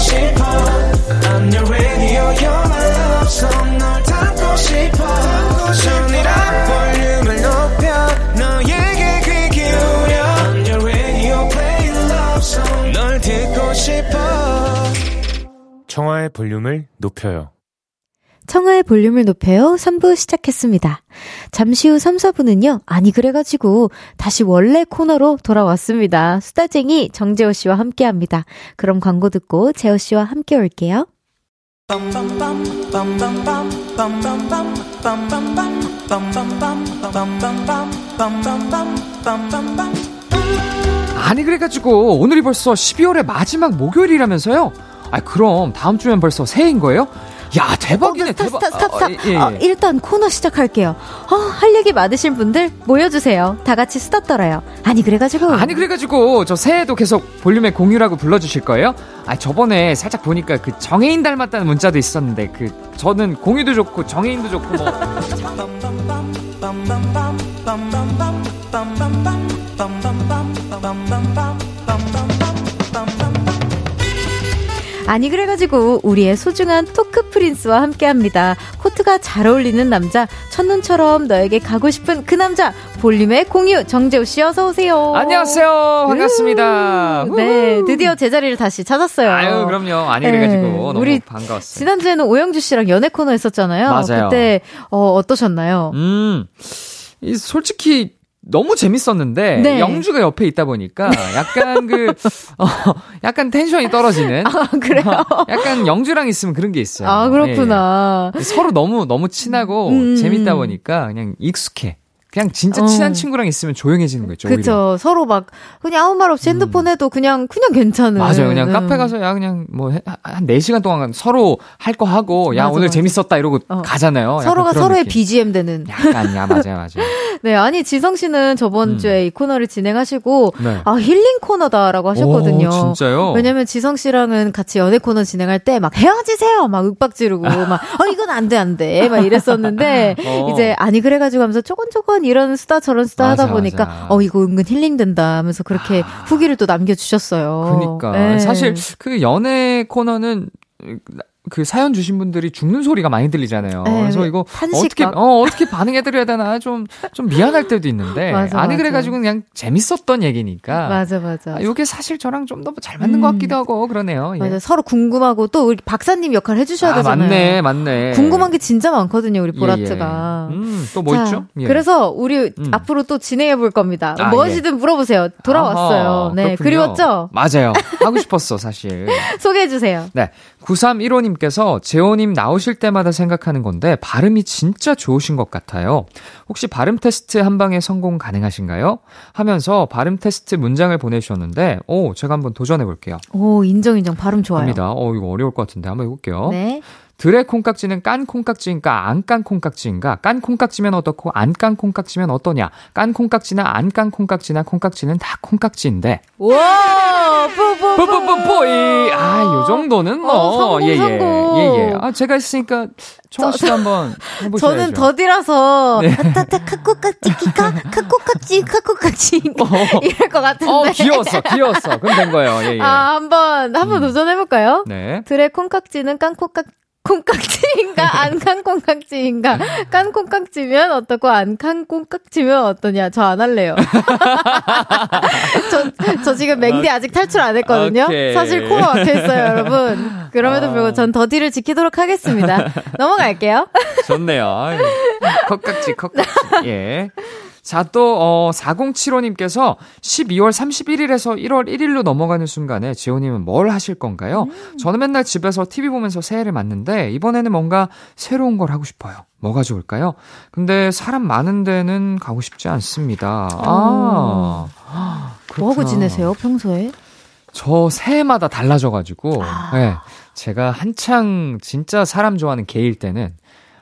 [SPEAKER 1] 싶어 I'm your radio your love 손널 닿고 싶어 손이라 볼륨을 높여 너에게 귀 기울여 I'm your radio play love song 널 듣고 싶어
[SPEAKER 2] 청하의 볼륨을 높여요
[SPEAKER 1] 청하의 볼륨을 높여요. 3부 시작했습니다. 잠시 후 3, 4부는요. 아니 그래가지고 다시 원래 코너로 돌아왔습니다. 수다쟁이 정재호 씨와 함께 합니다. 그럼 광고 듣고 재호 씨와 함께 올게요.
[SPEAKER 3] 아니 그래가지고 오늘이 벌써 12월의 마지막 목요일이라면서요? 아 그럼 다음 주면 벌써 새해인 거예요? 야 대박이네
[SPEAKER 1] 어, stop,
[SPEAKER 3] 대박.
[SPEAKER 1] stop, stop, stop.
[SPEAKER 3] 어, 예, 예.
[SPEAKER 1] 어, 일단 코너 시작할게요. 어, 할 얘기 많으신 분들 모여주세요. 다 같이 수다 떨어요. 아니 그래가지고.
[SPEAKER 3] 아니 그래가지고 저 새해도 계속 볼륨의 공유라고 불러주실 거예요? 아 저번에 살짝 보니까 그 정해인 닮았다는 문자도 있었는데 그 저는 공유도 좋고 정해인도 좋고 뭐 [LAUGHS]
[SPEAKER 1] 아니 그래가지고 우리의 소중한 토크 프린스와 함께합니다. 코트가 잘 어울리는 남자 첫눈처럼 너에게 가고 싶은 그 남자 볼륨의 공유 정재우 씨 어서 오세요.
[SPEAKER 3] 안녕하세요 반갑습니다.
[SPEAKER 1] 음, 네 드디어 제자리를 다시 찾았어요.
[SPEAKER 3] 아유 그럼요 아니
[SPEAKER 1] 네,
[SPEAKER 3] 그래가지고 너무
[SPEAKER 1] 우리
[SPEAKER 3] 반가웠어요.
[SPEAKER 1] 지난주에는 오영주 씨랑 연애 코너 했었잖아요.
[SPEAKER 3] 맞아요.
[SPEAKER 1] 그때 어, 어떠셨나요?
[SPEAKER 3] 음, 이 솔직히 너무 재밌었는데
[SPEAKER 1] 네.
[SPEAKER 3] 영주가 옆에 있다 보니까 약간 그 어, 약간 텐션이 떨어지는. [LAUGHS]
[SPEAKER 1] 아 그래요? [LAUGHS]
[SPEAKER 3] 약간 영주랑 있으면 그런 게 있어요.
[SPEAKER 1] 아 그렇구나.
[SPEAKER 3] 예. 서로 너무 너무 친하고
[SPEAKER 1] 음.
[SPEAKER 3] 재밌다 보니까 그냥 익숙해. 그냥 진짜
[SPEAKER 1] 어.
[SPEAKER 3] 친한 친구랑 있으면 조용해지는 거죠. 오히려.
[SPEAKER 1] 그쵸. 서로 막, 그냥 아무 말 없이 핸드폰 해도 그냥, 그냥 괜찮은.
[SPEAKER 3] 맞아요. 그냥
[SPEAKER 1] 음.
[SPEAKER 3] 카페 가서 야 그냥 뭐한 4시간 동안 서로 할 거 하고 야
[SPEAKER 1] 맞아,
[SPEAKER 3] 오늘
[SPEAKER 1] 맞아.
[SPEAKER 3] 재밌었다 이러고
[SPEAKER 1] 어.
[SPEAKER 3] 가잖아요.
[SPEAKER 1] 서로가 서로의
[SPEAKER 3] 느낌.
[SPEAKER 1] BGM 되는.
[SPEAKER 3] 약간 야 맞아요. [LAUGHS] 맞아요.
[SPEAKER 1] 네, 아니, 지성 씨는 저번
[SPEAKER 3] 음.
[SPEAKER 1] 주에 이 코너를 진행하시고,
[SPEAKER 3] 네.
[SPEAKER 1] 아, 힐링 코너다라고 하셨거든요.
[SPEAKER 3] 오, 진짜요?
[SPEAKER 1] 왜냐면 지성 씨랑은 같이 연애 코너 진행할 때 막 헤어지세요! 막 [LAUGHS] 윽박 지르고, 막, 어, 이건 안 돼, 안 돼. 막 이랬었는데,
[SPEAKER 3] 어.
[SPEAKER 1] 이제, 아니, 그래 가지고 하면서 조곤조 곤 이런 수다 저런 수다 하다
[SPEAKER 3] 맞아,
[SPEAKER 1] 보니까,
[SPEAKER 3] 맞아.
[SPEAKER 1] 어, 이거 은근 힐링된다 하면서 그렇게 후기를 또 남겨주셨어요.
[SPEAKER 3] 그러니까
[SPEAKER 1] 네.
[SPEAKER 3] 사실 그 연애 코너는 그 사연 주신 분들이 죽는 소리가 많이 들리잖아요.
[SPEAKER 1] 네,
[SPEAKER 3] 그래서 이거
[SPEAKER 1] 한식
[SPEAKER 3] 어떻게
[SPEAKER 1] 막.
[SPEAKER 3] 어 어떻게 반응해 드려야 되나 좀좀 미안할 때도 있는데 [LAUGHS]
[SPEAKER 1] 맞아,
[SPEAKER 3] 아니
[SPEAKER 1] 맞아.
[SPEAKER 3] 그래 가지고 그냥 재밌었던 얘기니까.
[SPEAKER 1] 맞아, 맞아.
[SPEAKER 3] 아, 이게 사실 저랑 좀 더 잘 맞는 것
[SPEAKER 1] 음.
[SPEAKER 3] 같기도 하고 그러네요. 예.
[SPEAKER 1] 맞아. 서로 궁금하고 또 우리 박사님 역할 해 주셔야
[SPEAKER 3] 아,
[SPEAKER 1] 되잖아요.
[SPEAKER 3] 맞네, 맞네.
[SPEAKER 1] 궁금한 게 진짜 많거든요, 우리
[SPEAKER 3] 예,
[SPEAKER 1] 보라트가.
[SPEAKER 3] 예. 음, 또뭐
[SPEAKER 1] 자,
[SPEAKER 3] 있죠? 예.
[SPEAKER 1] 그래서 우리
[SPEAKER 3] 음.
[SPEAKER 1] 앞으로 또 진행해 볼 겁니다.
[SPEAKER 3] 아,
[SPEAKER 1] 무엇이든 물어보세요. 돌아왔어요.
[SPEAKER 3] 아하,
[SPEAKER 1] 네,
[SPEAKER 3] 그렇군요.
[SPEAKER 1] 그리웠죠?
[SPEAKER 3] 맞아요. 하고 싶었어, 사실. [LAUGHS]
[SPEAKER 1] 소개해 주세요.
[SPEAKER 3] 네. 9315님께서 재호님 나오실 때마다 생각하는 건데, 발음이 진짜 좋으신 것 같아요. 혹시 발음 테스트 한 방에 성공 가능하신가요? 하면서 발음 테스트 문장을 보내주셨는데, 오, 제가 한번 도전해 볼게요.
[SPEAKER 1] 오, 인정 인정. 발음 좋아요.
[SPEAKER 3] 갑니다. 어, 이거 어려울 것 같은데 한번 해볼게요.
[SPEAKER 1] 네.
[SPEAKER 3] 들의 콩깍지는 깐 콩깍지인가 안 깐 콩깍지인가? 깐 콩깍지면 어떻고 안 깐 콩깍지면 어떠냐? 깐 콩깍지나 안 깐 콩깍지나 콩깍지는 다 콩깍지인데.
[SPEAKER 1] 와, 뽀뽀뽀.
[SPEAKER 3] 뽀뽀뽀뽀이 아요 정도는 뭐.
[SPEAKER 1] 어, 성공,
[SPEAKER 3] 예예.
[SPEAKER 1] 성공.
[SPEAKER 3] 예예. 아 제가 했으니까 청아 씨도 한번 해보셔야죠.
[SPEAKER 1] 저는 더디라서
[SPEAKER 3] 네.
[SPEAKER 1] 타타타 카코깍지 키카 카코깍지 카코깍지 [LAUGHS] 이럴 것 같은데.
[SPEAKER 3] 어 귀여웠어 귀여웠어. 그럼 된 거예요. 예 예.
[SPEAKER 1] 아, 한번 한번
[SPEAKER 3] 음.
[SPEAKER 1] 도전해 볼까요?
[SPEAKER 3] 네.
[SPEAKER 1] 들의 콩깍지는 깐 콩깍 콩깍지인가 안깐 콩깍지인가 깐 콩깍지면 어떻고 안깐 콩깍지면 어떠냐 저 안 할래요. [LAUGHS] 저, 저 지금 맹디 아직 탈출 안 했거든요.
[SPEAKER 3] 오케이.
[SPEAKER 1] 사실 코어 막혀 있어요, 여러분. 그럼에도
[SPEAKER 3] 아.
[SPEAKER 1] 불구하고 전 더디를 지키도록 하겠습니다. 넘어갈게요. [LAUGHS]
[SPEAKER 3] 좋네요. 컵깍지, 컵깍지. 예. 자, 또, 어, 4075님께서 12월 31일에서 1월 1일로 넘어가는 순간에 지호님은 뭘 하실 건가요? 저는 맨날 집에서 TV 보면서 새해를 맞는데, 이번에는 뭔가 새로운 걸 하고 싶어요. 뭐가 좋을까요? 근데 사람 많은 데는 가고 싶지 않습니다. 아.
[SPEAKER 1] 뭐 하고. 지내세요, 평소에?
[SPEAKER 3] 저 새해마다 달라져가지고,
[SPEAKER 1] 아.
[SPEAKER 3] 예. 제가 한창 진짜 사람 좋아하는 개일 때는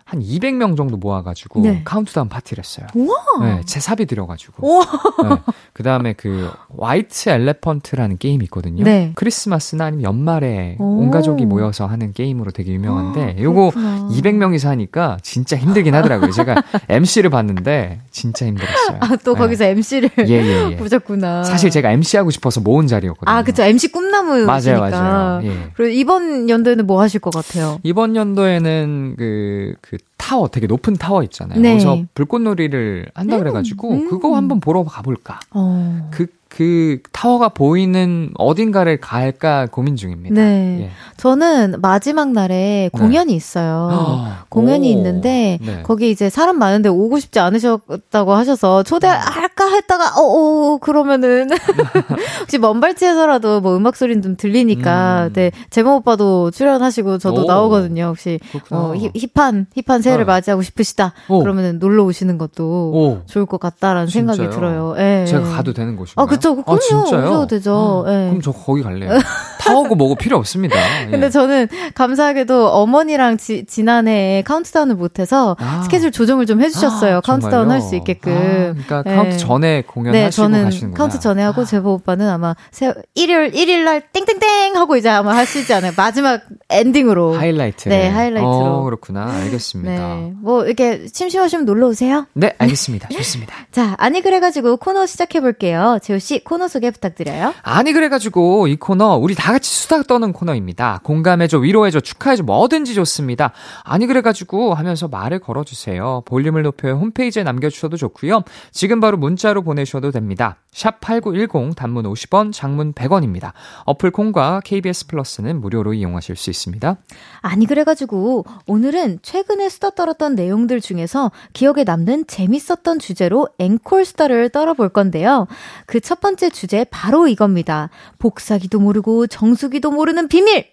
[SPEAKER 3] 한 200명 정도 모아가지고
[SPEAKER 1] 네.
[SPEAKER 3] 카운트다운 파티를 했어요.
[SPEAKER 1] 우와!
[SPEAKER 3] 네, 제 사비 들여가지고.
[SPEAKER 1] 우와!
[SPEAKER 3] 네. 그 다음에 그 White Elephant라는 게임이 있거든요.
[SPEAKER 1] 네.
[SPEAKER 3] 크리스마스나 아니면 연말에
[SPEAKER 1] 오.
[SPEAKER 3] 온 가족이 모여서 하는 게임으로 되게 유명한데 요거
[SPEAKER 1] 그렇구나.
[SPEAKER 3] 200명이서 하니까 진짜 힘들긴 하더라고요. 제가 MC를 봤는데 진짜 힘들었어요.
[SPEAKER 1] 아, 또
[SPEAKER 3] 네.
[SPEAKER 1] 거기서 MC를
[SPEAKER 3] 예, 예, 예.
[SPEAKER 1] 보셨구나.
[SPEAKER 3] 사실 제가 MC 하고 싶어서 모은 자리였거든요.
[SPEAKER 1] 아, 그쵸. MC 꿈나무시니까.
[SPEAKER 3] 맞아요, 맞아요. 예.
[SPEAKER 1] 그리고 이번 연도에는 뭐 하실 것 같아요?
[SPEAKER 3] 이번 연도에는 그, 그 could 타워, 되게 높은 타워 있잖아요.
[SPEAKER 1] 네.
[SPEAKER 3] 그래서 불꽃놀이를 한다 그래가지고,
[SPEAKER 1] 음.
[SPEAKER 3] 그거 한번 보러 가볼까.
[SPEAKER 1] 어.
[SPEAKER 3] 그 그 타워가 보이는 어딘가를 갈까 고민 중입니다.
[SPEAKER 1] 네.
[SPEAKER 3] 예.
[SPEAKER 1] 저는 마지막 날에 공연이 있어요. [GASPS]
[SPEAKER 3] 어,
[SPEAKER 1] 공연이
[SPEAKER 3] 오.
[SPEAKER 1] 있는데
[SPEAKER 3] 네.
[SPEAKER 1] 거기 이제 사람 많은데 오고 싶지 않으셨다고 하셔서 초대할까 했다가 어, 어 그러면은 [LAUGHS] 혹시 먼발치에서라도 뭐 음악 소리는 좀 들리니까
[SPEAKER 3] 음.
[SPEAKER 1] 네 제모 오빠도 출연하시고 저도
[SPEAKER 3] 오.
[SPEAKER 1] 나오거든요. 혹시
[SPEAKER 3] 그렇구나.
[SPEAKER 1] 어, 힙- 힙한 힙한 새해를
[SPEAKER 3] 어.
[SPEAKER 1] 맞이하고 싶으시다.
[SPEAKER 3] 오.
[SPEAKER 1] 그러면은 놀러 오시는 것도
[SPEAKER 3] 오.
[SPEAKER 1] 좋을 것 같다라는 생각이
[SPEAKER 3] 진짜요?
[SPEAKER 1] 들어요. 예.
[SPEAKER 3] 제가 가도 되는 곳인가요?
[SPEAKER 1] 아 그쵸.
[SPEAKER 3] 아,
[SPEAKER 1] 그럼요.
[SPEAKER 3] 진짜요?
[SPEAKER 1] 오셔도 되죠. 예.
[SPEAKER 3] 그럼 저 거기 갈래요. [LAUGHS] 타워고 뭐고 필요 없습니다. 예.
[SPEAKER 1] 근데 저는 감사하게도 어머니랑 지, 지난해에 카운트다운을 못해서
[SPEAKER 3] 아.
[SPEAKER 1] 스케줄 조정을 좀 해주셨어요.
[SPEAKER 3] 아,
[SPEAKER 1] 카운트다운? 할 수 있게끔.
[SPEAKER 3] 아, 그러니까
[SPEAKER 1] 네.
[SPEAKER 3] 카운트 전에 공연하시고
[SPEAKER 1] 네, 저는
[SPEAKER 3] 가시는구나.
[SPEAKER 1] 카운트 전에 하고 제보 오빠는 아마 세, 일요일, 일일 날 땡땡땡 하고 이제 아마 하시지 않아요. 마지막 엔딩으로.
[SPEAKER 3] 하이라이트.
[SPEAKER 1] 네, 하이라이트로.
[SPEAKER 3] 어, 그렇구나. 알겠습니다. 네.
[SPEAKER 1] 네. 뭐 이렇게 심심하시면 놀러 오세요.
[SPEAKER 3] 알겠습니다. [LAUGHS] 좋습니다.
[SPEAKER 1] 자, 아니 그래가지고 코너 시작해 볼게요. 재우 씨 코너 소개 부탁드려요.
[SPEAKER 3] 아니 그래가지고 이 코너 우리 다 같이 수다 떠는 코너입니다. 공감해줘, 위로해줘, 축하해줘, 뭐든지 좋습니다. 아니 그래가지고 하면서 말을 걸어주세요. 볼륨을 높여 홈페이지에 남겨주셔도 좋고요. 지금 바로 문자로 보내셔도 됩니다. 샵 #8910 단문 50원, 장문 100원입니다. 어플 콩과 KBS 플러스는 무료로 이용하실 수 있습니다.
[SPEAKER 1] 아니 그래가지고 오늘은 최근에 수다 떨었던 내용들 중에서 기억에 남는 재밌었던 주제로 앵콜 수다를 떨어볼 건데요. 그 첫 번째 주제 바로 이겁니다. 복사기도 모르고 정수기도 모르는 비밀!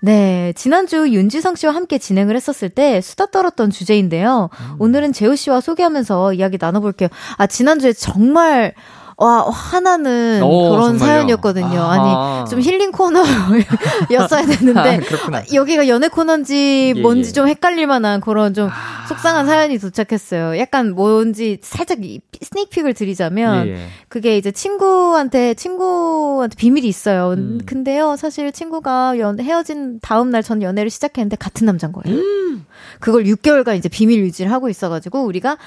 [SPEAKER 1] 네, 지난주 윤지성 씨와 함께 진행을 했었을 때 수다 떨었던 주제인데요. 오늘은 재우 씨와 소개하면서 이야기 나눠볼게요. 아, 지난주에 정말 와, 화나는
[SPEAKER 3] 오,
[SPEAKER 1] 그런
[SPEAKER 3] 정말요?
[SPEAKER 1] 사연이었거든요.
[SPEAKER 3] 아하.
[SPEAKER 1] 아니, 좀 힐링 코너였어야 [LAUGHS] 됐는데,
[SPEAKER 3] 아.
[SPEAKER 1] 아, [LAUGHS] 여기가 연애 코너인지
[SPEAKER 3] 예,
[SPEAKER 1] 뭔지
[SPEAKER 3] 예.
[SPEAKER 1] 좀 헷갈릴 만한 그런 좀
[SPEAKER 3] 아.
[SPEAKER 1] 속상한 사연이 도착했어요. 약간 뭔지 살짝 이 스네이픽을 드리자면,
[SPEAKER 3] 예, 예.
[SPEAKER 1] 그게 이제 친구한테, 친구한테 비밀이 있어요.
[SPEAKER 3] 음.
[SPEAKER 1] 근데요, 사실 친구가 연, 헤어진 다음 날 전 연애를 시작했는데 같은 남자인 거예요.
[SPEAKER 3] 음.
[SPEAKER 1] 그걸 6개월간 이제 비밀 유지를 하고 있어가지고, 우리가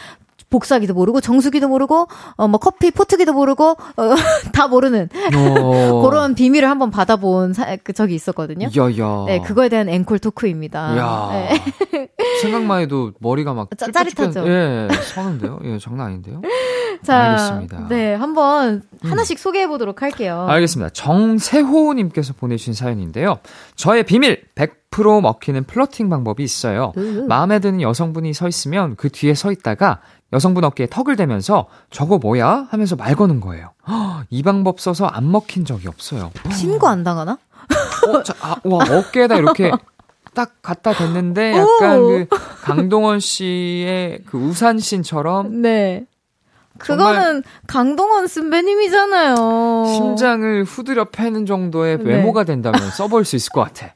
[SPEAKER 1] 복사기도 모르고, 정수기도 모르고, 어, 뭐 커피 포트기도 모르고, 어, [LAUGHS] 다 모르는
[SPEAKER 3] 어. [LAUGHS]
[SPEAKER 1] 그런 비밀을 한번 받아본 사, 그 적이 있었거든요.
[SPEAKER 3] 야야.
[SPEAKER 1] 네, 그거에 대한 앵콜 토크입니다.
[SPEAKER 3] 야.
[SPEAKER 1] 네. [LAUGHS]
[SPEAKER 3] 생각만 해도 머리가 막
[SPEAKER 1] 짜- 짜릿하죠?
[SPEAKER 3] 예, 서는데요. 예, 장난 아닌데요.
[SPEAKER 1] 자,
[SPEAKER 3] 알겠습니다. 음.
[SPEAKER 1] 네, 한번 하나씩 소개해 보도록 할게요.
[SPEAKER 3] 알겠습니다. 정세호 님께서 보내주신 사연인데요. 저의 비밀 100% 먹히는 플러팅 방법이 있어요.
[SPEAKER 1] 으.
[SPEAKER 3] 마음에 드는 여성분이 서 있으면 그 뒤에 서 있다가 여성분 어깨에 턱을 대면서 저거 뭐야? 하면서 말 거는 거예요. 헉, 이 방법 써서 안 먹힌 적이 없어요.
[SPEAKER 1] 신고 안 당하나?
[SPEAKER 3] 어, 자, 아, 와, 어깨에다 이렇게 딱 갖다 댔는데 약간
[SPEAKER 1] 오.
[SPEAKER 3] 그 강동원 씨의 그 우산신처럼
[SPEAKER 1] 네.
[SPEAKER 3] 정말-
[SPEAKER 1] 그거는 강동원 선배님이잖아요.
[SPEAKER 3] 심장을 후드려 패는 정도의
[SPEAKER 1] 네.
[SPEAKER 3] 외모가 된다면 써볼 수 있을 것 같아.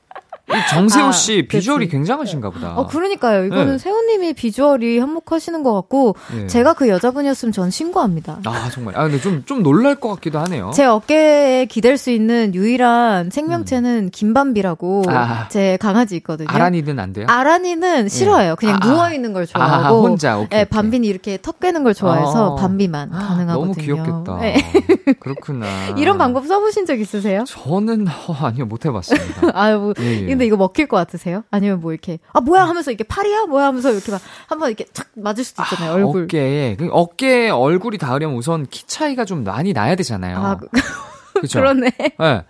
[SPEAKER 3] 이 정세호
[SPEAKER 1] 아,
[SPEAKER 3] 씨 비주얼이
[SPEAKER 1] 그치.
[SPEAKER 3] 굉장하신가 보다.
[SPEAKER 1] 어, 그러니까요. 이거는
[SPEAKER 3] 네.
[SPEAKER 1] 세호님이 비주얼이 한몫하시는 것 같고,
[SPEAKER 3] 예.
[SPEAKER 1] 제가 그 여자분이었으면 전 신고합니다.
[SPEAKER 3] 아 정말. 아 근데 좀 좀 놀랄 것 같기도 하네요.
[SPEAKER 1] 제 어깨에 기댈 수 있는 유일한 생명체는 김밤비라고
[SPEAKER 3] 음. 아.
[SPEAKER 1] 제 강아지 있거든요.
[SPEAKER 3] 아란이든 안 돼요?
[SPEAKER 1] 아란이는 싫어해요. 그냥
[SPEAKER 3] 아,
[SPEAKER 1] 누워 있는 걸
[SPEAKER 3] 아,
[SPEAKER 1] 좋아하고.
[SPEAKER 3] 혼자 오케이.
[SPEAKER 1] 네. 밤비는 이렇게 턱 깨는 걸 좋아해서
[SPEAKER 3] 아.
[SPEAKER 1] 밤비만 가능하거든요.
[SPEAKER 3] 너무 귀엽겠다.
[SPEAKER 1] 네. [LAUGHS]
[SPEAKER 3] 그렇구나.
[SPEAKER 1] 이런 방법 써보신 적 있으세요?
[SPEAKER 3] 저는 어, 아니요 못 해봤습니다. [LAUGHS]
[SPEAKER 1] 아유, 뭐,
[SPEAKER 3] 예, 예.
[SPEAKER 1] 근데 이거 먹힐 것 같으세요? 아니면 뭐 이렇게, 아, 뭐야 하면서 이게 팔이야? 뭐야 하면서 이렇게 막 한번 이렇게 착 맞을 수도 있잖아요, 얼굴.
[SPEAKER 3] 어깨에 그 어깨에 얼굴이 닿으려면 우선 키 차이가 좀 많이 나야 되잖아요.
[SPEAKER 1] 아, 그, [LAUGHS]
[SPEAKER 3] 그쵸?
[SPEAKER 1] 그러네.
[SPEAKER 3] 네.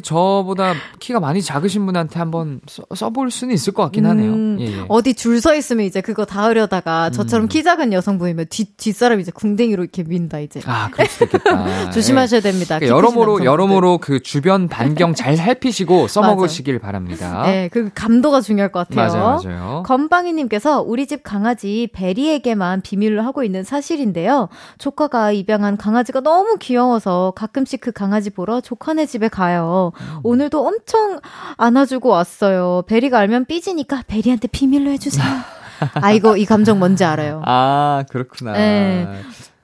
[SPEAKER 3] 저보다 키가 많이 작으신 분한테 한번 써, 써볼 수는 있을 것 같긴 하네요.
[SPEAKER 1] 음,
[SPEAKER 3] 예, 예.
[SPEAKER 1] 어디 줄 서 있으면 이제 그거 닿으려다가 저처럼
[SPEAKER 3] 음.
[SPEAKER 1] 키 작은 여성분이면 뒤, 뒷사람이 이제 궁뎅이로 이렇게 민다, 이제.
[SPEAKER 3] 아, 그럴 수도 있겠다. [LAUGHS]
[SPEAKER 1] 조심하셔야 됩니다.
[SPEAKER 3] 예.
[SPEAKER 1] 키
[SPEAKER 3] 그러니까
[SPEAKER 1] 크신
[SPEAKER 3] 여러모로
[SPEAKER 1] 남성분들.
[SPEAKER 3] 여러모로 그 주변 반경 잘 살피시고 [LAUGHS] 써먹으시길 바랍니다.
[SPEAKER 1] 네, 그 감도가 중요할 것 같아요.
[SPEAKER 3] 맞아요, 맞아요.
[SPEAKER 1] 건빵이님께서 우리 집 강아지 베리에게만 비밀로 하고 있는 사실인데요. 조카가 입양한 강아지가 너무 귀여워서 가끔씩 그 강아지 보러 조카네 집에 가요.
[SPEAKER 3] 음.
[SPEAKER 1] 오늘도 엄청 안아주고 왔어요. 베리가 알면 삐지니까 베리한테 비밀로 해주세요. [LAUGHS] 아이고 이 감정 뭔지 알아요.
[SPEAKER 3] 아, 그렇구나.
[SPEAKER 1] 네.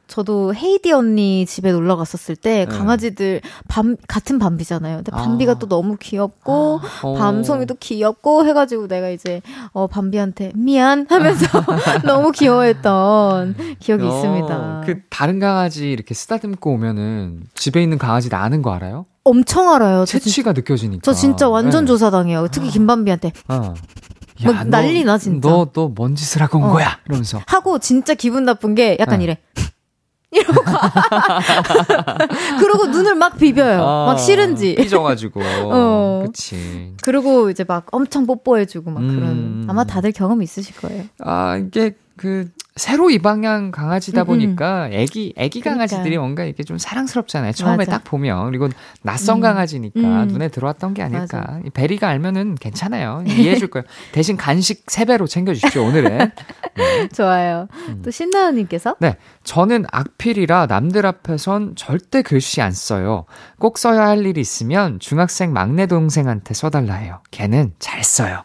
[SPEAKER 1] 저도 헤이디 언니 집에 놀러 갔었을 때
[SPEAKER 3] 네.
[SPEAKER 1] 강아지들 밤 같은 밤비잖아요. 근데 밤비가
[SPEAKER 3] 아.
[SPEAKER 1] 또 너무 귀엽고
[SPEAKER 3] 어.
[SPEAKER 1] 밤송이도 귀엽고 해가지고 내가 이제 어 밤비한테 미안 하면서 [LAUGHS] [LAUGHS] 너무 귀여워했던 기억이
[SPEAKER 3] 어,
[SPEAKER 1] 있습니다.
[SPEAKER 3] 그 다른 강아지 이렇게 쓰다듬고 오면은 집에 있는 강아지 나는 거 알아요?
[SPEAKER 1] 엄청 알아요. 저, 진,
[SPEAKER 3] 채취가 느껴지니까.
[SPEAKER 1] 저 진짜 완전
[SPEAKER 3] 네.
[SPEAKER 1] 조사당해요. 특히 김밤비한테
[SPEAKER 3] 어.
[SPEAKER 1] 막
[SPEAKER 3] 너-
[SPEAKER 1] 난리 나, 진짜.
[SPEAKER 3] 너너뭔 짓을 하고 온
[SPEAKER 1] 어.
[SPEAKER 3] 거야? 이러면서.
[SPEAKER 1] 하고 진짜 기분 나쁜 게 약간
[SPEAKER 3] 네.
[SPEAKER 1] 이래. 이러고 [LAUGHS] 그러고 눈을 막 비벼요. 아, 막 싫은지.
[SPEAKER 3] 삐져가지고. [LAUGHS] 어. 그치.
[SPEAKER 1] 그리고 이제 막 엄청 뽀뽀해주고 막 음. 그런. 아마 다들 경험 있으실 거예요.
[SPEAKER 3] 아, 이게 그 새로 입양한 강아지다 음, 음. 보니까 애기 애기 강아지들이 그러니까. 뭔가 이렇게 좀 사랑스럽잖아요. 처음에 맞아. 딱 보면 그리고 낯선 음. 강아지니까 음. 눈에 들어왔던 게 아닐까. 맞아. 베리가 알면은 괜찮아요. [LAUGHS] 이해해 줄 거예요. 대신 간식 3 배로 챙겨 주십시오 오늘은. [LAUGHS]
[SPEAKER 1] 네. 좋아요. 음. 또 신나은님께서
[SPEAKER 3] 네, 저는 악필이라 남들 앞에선 절대 글씨 안 써요. 꼭 써야 할 일이 있으면 중학생 막내 동생한테 써달라 해요. 걔는 잘 써요.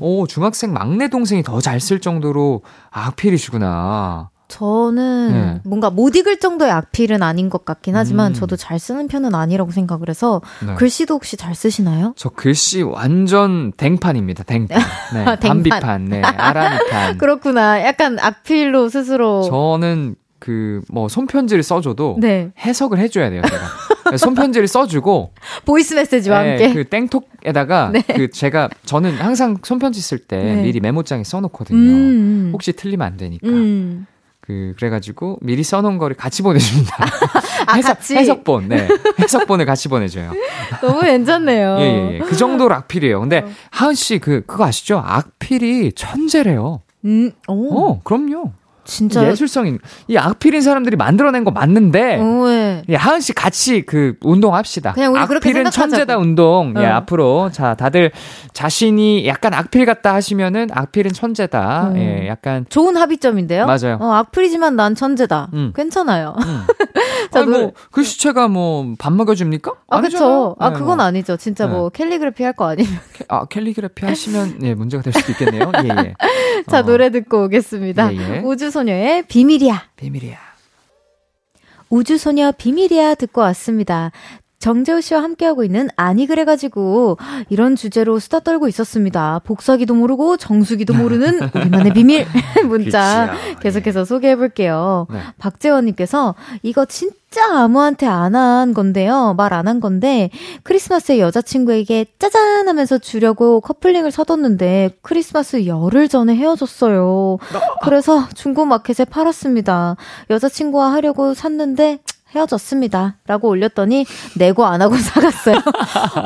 [SPEAKER 3] 오, 중학생 막내 동생이 더 잘 쓸 정도로 악필이시구나.
[SPEAKER 1] 저는 네. 뭔가 못 읽을 정도의 악필은 아닌 것 같긴 하지만 음. 저도 잘 쓰는 편은 아니라고 생각을 해서 네. 글씨도 혹시 잘 쓰시나요?
[SPEAKER 3] 저 글씨 완전 댕판입니다. 댕판. 네. [LAUGHS] 아, 단비판. 네. 아라미판. [LAUGHS]
[SPEAKER 1] 그렇구나. 약간 악필로 스스로
[SPEAKER 3] 저는 그 뭐 손편지를 써줘도 네. 해석을 해줘야 돼요. 제가 손편지를 써주고 [LAUGHS]
[SPEAKER 1] voice message와
[SPEAKER 3] 네,
[SPEAKER 1] 함께
[SPEAKER 3] 그 땡톡에다가 네. 그 제가 저는 항상 손편지 쓸때 네. 미리 메모장에 써놓거든요. 음. 음. 혹시 틀리면 안 되니까. 음. 그 그래가지고 미리 써놓은 거를 같이 보내줍니다. [LAUGHS]
[SPEAKER 1] 아, 해석, 같이?
[SPEAKER 3] 해석본, 네, 해석본을 같이 보내줘요. [LAUGHS]
[SPEAKER 1] 너무 괜찮네요.
[SPEAKER 3] 예, 예, 예. 그 정도로 악필이에요. 근데 어. 하은 씨 그 그거 아시죠? 악필이 천재래요. 음, 오. 어, 그럼요. 진짜 예술성인 이 악필인 사람들이 만들어낸 거 맞는데 오, 예. 예, 하은 씨 같이 그 운동합시다.
[SPEAKER 1] 그냥 우리
[SPEAKER 3] 악필은 천재다 운동. 예, 어. 예, 앞으로 자 다들 자신이 약간 악필 같다 하시면은 악필은 천재다. 음. 예, 약간
[SPEAKER 1] 좋은 합의점인데요.
[SPEAKER 3] 맞아요.
[SPEAKER 1] 어, 악필이지만 난 천재다. 음. 괜찮아요. 음. [LAUGHS]
[SPEAKER 3] 자, 아니, 뭐 글씨체가 뭐 밥 먹여줍니까?
[SPEAKER 1] 아 그렇죠. 아 네, 그건 뭐. 아니죠. 진짜 뭐 네. 캘리그래피 할 거 아니면. [LAUGHS]
[SPEAKER 3] 아 캘리그래피 하시면 예 문제가 될 수도 있겠네요. 예 예. [LAUGHS]
[SPEAKER 1] 자 어. 노래 듣고 오겠습니다. 예, 예. 우주소녀의 비밀이야.
[SPEAKER 3] 비밀이야.
[SPEAKER 1] 우주소녀 비밀이야 듣고 왔습니다. 정재우 씨와 함께하고 있는 아니 그래가지고 이런 주제로 수다 떨고 있었습니다. 복사기도 모르고 정수기도 모르는 [LAUGHS] 우리만의 비밀 [LAUGHS] 문자 계속해서 소개해볼게요. 네. 박재원님께서 이거 진짜 아무한테 안 한 건데요. 말 안 한 건데 크리스마스에 여자친구에게 짜잔 하면서 주려고 커플링을 사뒀는데 크리스마스 열흘 전에 헤어졌어요. 그래서 중고마켓에 팔았습니다. 여자친구와 하려고 샀는데 헤어졌습니다. 라고 올렸더니 내고 안 하고 [LAUGHS] 사갔어요.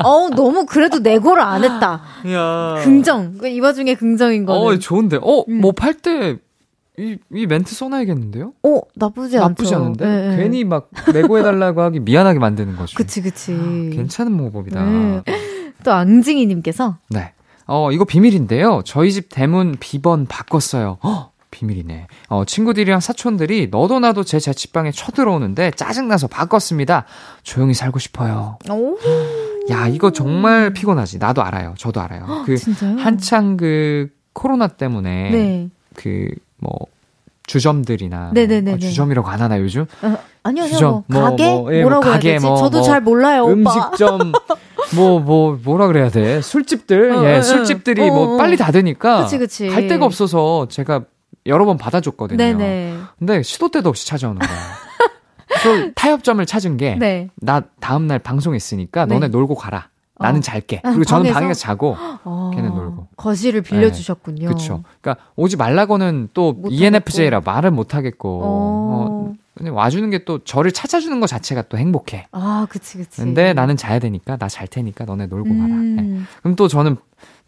[SPEAKER 1] 어 너무 그래도 내고를 안 했다. 야. 긍정. 이 와중에 긍정인 거는.
[SPEAKER 3] 어, 좋은데. 어, 음. 뭐팔 때, 이, 이 멘트 써놔야겠는데요?
[SPEAKER 1] 어, 나쁘지
[SPEAKER 3] 않죠. 나쁘지 않은데? 네, 네. 괜히 막 내고 해달라고 하기 미안하게 만드는 거죠.
[SPEAKER 1] 그치, 그치.
[SPEAKER 3] 괜찮은 방법이다. 네.
[SPEAKER 1] 또 앙증이님께서.
[SPEAKER 3] 네. 어, 이거 비밀인데요. 저희 집 대문 비번 바꿨어요. 어, 비밀이네. 어, 친구들이랑 사촌들이 너도 나도 제 자취방에 쳐들어오는데 짜증나서 바꿨습니다. 조용히 살고 싶어요. 오. 야, 이거 정말 피곤하지. 나도 알아요. 저도 알아요. 그 진짜요? 한창 그 코로나 때문에 네. 그뭐 주점들이나 네네네 뭐, 어, 주점이라고 안 하나 요즘?
[SPEAKER 1] 어, 아니요, 주점, 뭐, 가게 뭐, 예, 뭐 뭐라고 가게, 해야 되지? 뭐, 저도 뭐, 잘 몰라요.
[SPEAKER 3] 음식점 뭐뭐 [LAUGHS] 뭐, 뭐 라 그래야 돼? 술집들 어, 예, 술집들이 어, 뭐 빨리 닫으니까 그치, 그치. 갈 데가 없어서 제가 여러 번 받아줬거든요. 네네. 근데 시도 때도 없이 찾아오는 거야. [LAUGHS] 그래서 타협점을 찾은 게, 네. 나 다음날 방송했으니까 네. 너네 놀고 가라. 나는 어. 잘게. 아, 그리고 저는 방에서, 방에서 자고, 어, 걔는 놀고.
[SPEAKER 1] 거실을 빌려 주셨군요. 네.
[SPEAKER 3] 그쵸. 그러니까 오지 말라고는 또 ENFJ라 말은 못 하겠고, 어. 어, 근데 와주는 게 또 저를 찾아주는 것 자체가 또 행복해.
[SPEAKER 1] 아, 그치, 그치.
[SPEAKER 3] 근데 나는 자야 되니까 나 잘 테니까 너네 놀고 음. 가라. 네. 그럼 또 저는